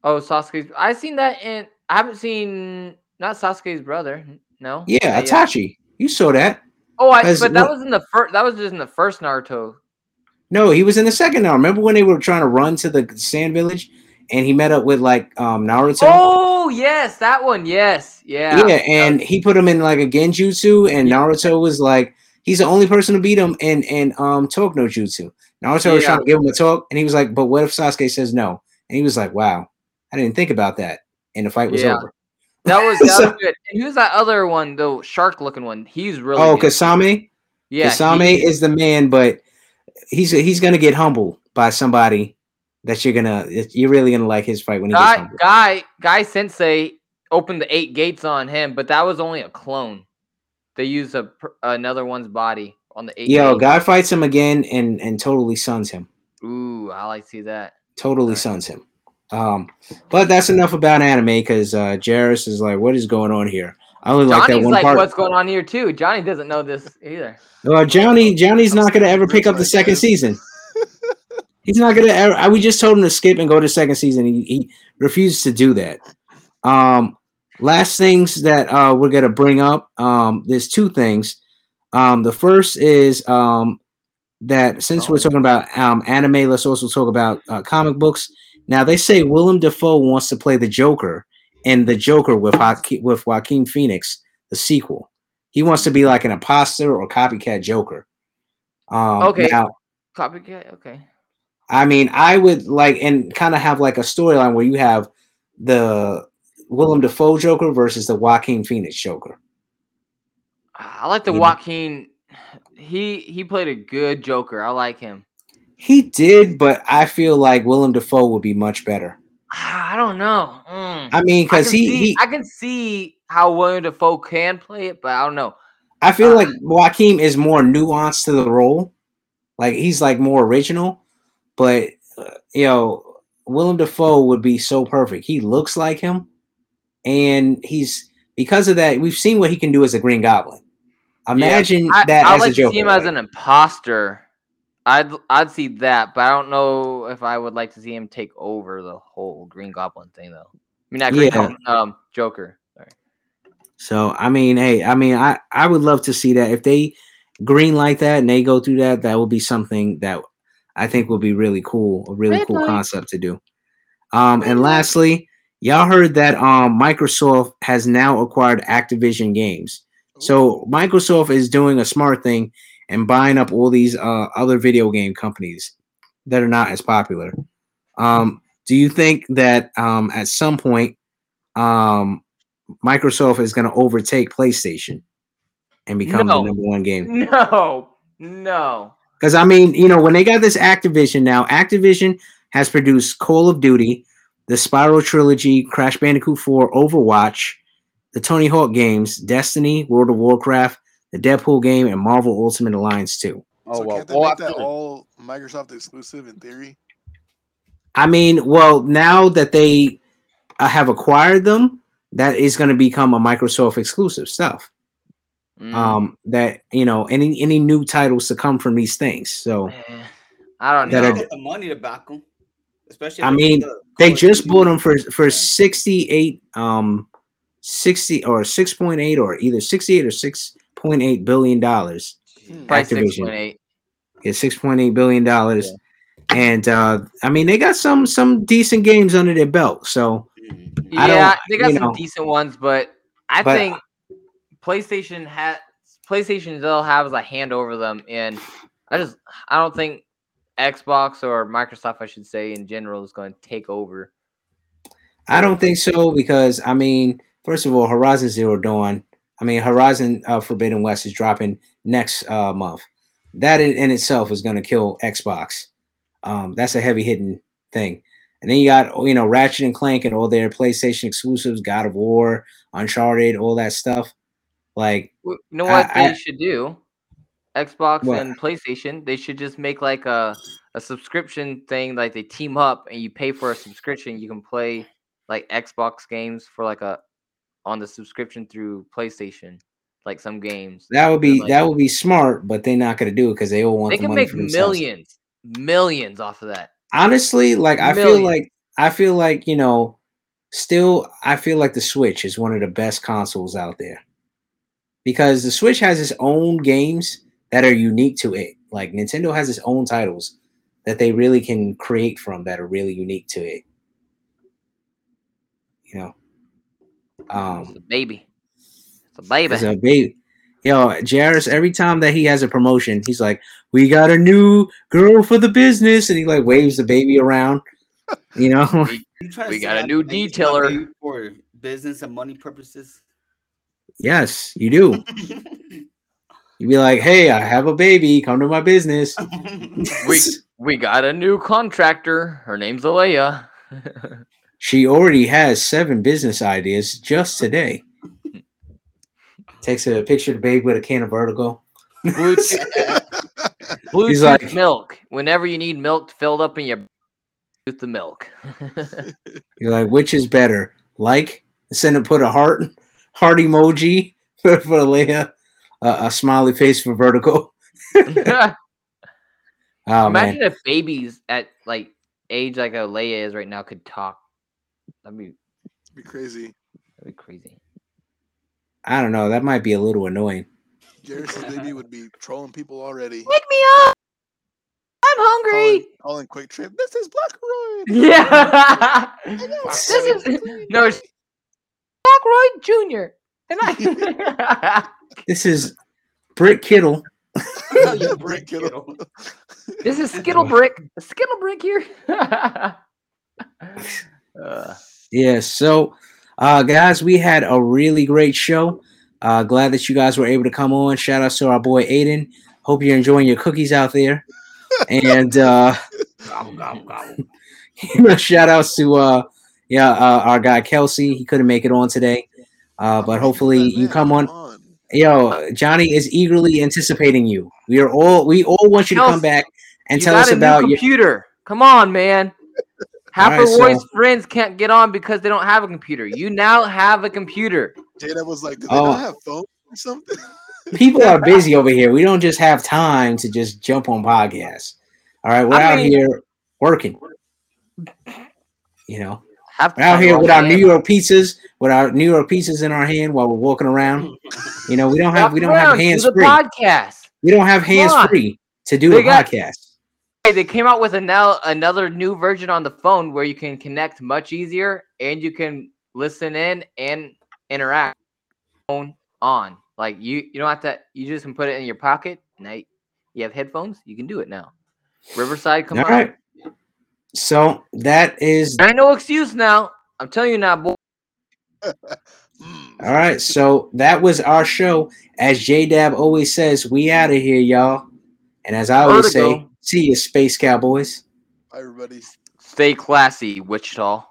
Oh, Sasuke's. I seen that in. I haven't seen not Sasuke's brother. No. Yeah. Itachi. You saw that. Oh, I, As but that what- was in the first. That was just in the first Naruto. No, he was in the second now. Remember when they were trying to run to the sand village and he met up with like um Naruto? Oh yes, that one. Yes, yeah. yeah, and he put him in like a genjutsu, and Naruto was like, he's the only person to beat him in in um talk no jutsu. Naruto was trying to give him a talk, and he was like, but what if Sasuke says no? And he was like, wow, I didn't think about that. And the fight was Yeah. over. That was that So- was good. And who's that other one? The shark looking one. He's really. oh, good. Kisame. Yeah, Kisame is the man, but he's he's gonna get humbled by somebody that you're gonna you're really gonna like his fight when he gets Guy, humbled. guy, guy Sensei opened the eight gates on him, but that was only a clone. They used a another one's body on the eight. Yo, gates. guy fights him again and and totally suns him. Ooh, I like to see that. Totally Alright. suns him. Um, but that's enough about anime because uh Jairus is like, what is going on here? I only like that Johnny's one like, part. what's going on here too? Johnny doesn't know this either. Well, Johnny, Johnny's not gonna ever pick up the second season. He's not gonna ever. I- We just told him to skip and go to second season. He, he refused to do that. Um, last things that uh we're gonna bring up. Um, there's two things. Um, the first is um that since we're talking about um anime, let's also talk about uh, comic books. Now they say Willem Dafoe wants to play the Joker and the Joker with Joaquin, with Joaquin Phoenix, the sequel. He wants to be like an imposter or copycat Joker. Um, Okay. Now, Copycat. Okay. I mean, I would like and kind of have like a storyline where you have the Willem Dafoe Joker versus the Joaquin Phoenix Joker. I like the You know? Joaquin. He he played a good Joker. I like him. He did, but I feel like Willem Dafoe would be much better. I don't know. Mm. I mean, because he, he I can see how William Dafoe can play it, but I don't know. I feel uh, like Joaquin is more nuanced to the role. Like he's like more original, but uh, you know, Willem Dafoe would be so perfect. He looks like him, and he's because of that. We've seen what he can do as a Green Goblin. Imagine I, that I as like a Joker. to see him as an imposter. I'd I'd see that, but I don't know if I would like to see him take over the whole Green Goblin thing, though. I mean, not Green Yeah. Goblin, um, Joker. Sorry. So I mean, hey, I mean, I I would love to see that if they green like that and they go through that, that will be something that I think will be really cool, a really Red cool light. concept to do. Um, and lastly, y'all heard that um Microsoft has now acquired Activision Games. So Microsoft is doing a smart thing and buying up all these uh, other video game companies that are not as popular. Um, do you think that um, at some point um, Microsoft is going to overtake PlayStation and become No. the number one game? No, no. Because I mean, you know, when they got this Activision now, Activision has produced Call of Duty, the Spyro Trilogy, Crash Bandicoot 4, Overwatch, the Tony Hawk games, Destiny, World of Warcraft, the Deadpool game, and Marvel Ultimate Alliance 2. Oh so well. can't they well, make that absolutely. all Microsoft exclusive in theory? I mean, well, now that they uh, have acquired them, that is going to become a Microsoft exclusive stuff. Mm, Um, that you know, any any new titles to come from these things. So eh, I don't that know. are- Get the money to back them. Especially. I mean, the they just Duty bought them for for 68 um 60 or 6.8 or either 68 or 6.8 billion dollars. Probably Activision. 6.8. Yeah, 6.8 billion dollars. And uh I mean they got some some decent games under their belt. So Yeah, they got some know. decent ones, but I But- think PlayStation has PlayStation still has a hand over them, and I just I don't think Xbox or Microsoft, I should say, in general, is going to take over. I don't think so because I mean, first of all, Horizon Zero Dawn. I mean, Horizon uh, Forbidden West is dropping next uh, month. That in, in itself is going to kill Xbox. Um, that's a heavy hitting thing. And then you got you know Ratchet and Clank and all their PlayStation exclusives, God of War, Uncharted, all that stuff. Like, You know I- what they I- should do? Xbox What? and PlayStation, they should just make like a a subscription thing, like they team up and you pay for a subscription. You can play like Xbox games for like a on the subscription through PlayStation, like some games. that would be like- that would be smart, but they're not going to do it because they all want They the can make millions, millions off of that. honestly like i feel like i feel like you know still i feel like the switch is one of the best consoles out there. Because the switch has its own games that are unique to it. Like nintendo has its own titles that they really can create from that are really unique to it. You know It's um a baby. It's a baby. as a baby. Yo, Jairus, every time that he has a promotion, he's like, "We got a new girl for the business," and he like waves the baby around. You know, You trying to We got a new can detailer. for business and money purposes. yes, you do. You'd be like, "Hey, I have a baby. Come to my business." we we got a new contractor. Her name's Alea. She already has seven business ideas just today. Takes a picture of the baby with a can of Vertigo. Bluetooth He's like- milk. Whenever you need milk filled up in your with the milk. You're like, which is better? Like, send him put a heart heart emoji for, for Leia, uh, a smiley face for Vertigo. Oh Imagine man, if babies at like age like Alea is right now could talk. That'd be be crazy. that'd be crazy. I don't know. That might be a little annoying. Jairus' baby would be trolling people already. Wake me up! I'm hungry. Calling, calling QuikTrip. This is Blackroyd. Yeah. this is no it's Blackroyd Junior. And I This is Britt Kittle. Yeah, Brick Kittle. this is Skittle Brick. Skittle Brick here. uh, Yeah. So, uh, guys, we had a really great show. Uh, glad that you guys were able to come on. Shout out to our boy Aiden. Hope you're enjoying your cookies out there. And uh, you know, shout outs to uh, yeah, uh, our guy Kelsey. He couldn't make it on today, uh, but hopefully Man, you come come on. Yo, Johnny is eagerly anticipating you. We are all we all want you to come back and you tell us a new about your. computer. Come on, man. Half Alright, of Roy's so- friends can't get on because they don't have a computer. You now have a computer. Jada was like, "Do they Oh. not have phones or something?" People are busy over here. We don't just have time to just jump on podcasts. All right, we're I out mean- here working. You know, Have we're out here with our hand. New York pizzas, with our New York pizzas in our hand while we're walking around. You know, we don't have we don't have hands the free. podcast. We don't have hands free to do They a got- podcast. Hey, they came out with a now another new version on the phone where you can connect much easier and you can listen in and interact phone on. Like you you don't have to you just can put it in your pocket. Now you have headphones, you can do it now. Riverside come All on. right. So that is ain't no excuse now. I'm telling you now, boy. All right. So that was our show. As J Dab always says, we out of here, y'all. And as I always say. See you, Space Cowboys. Bye, everybody. Stay classy, Wichita.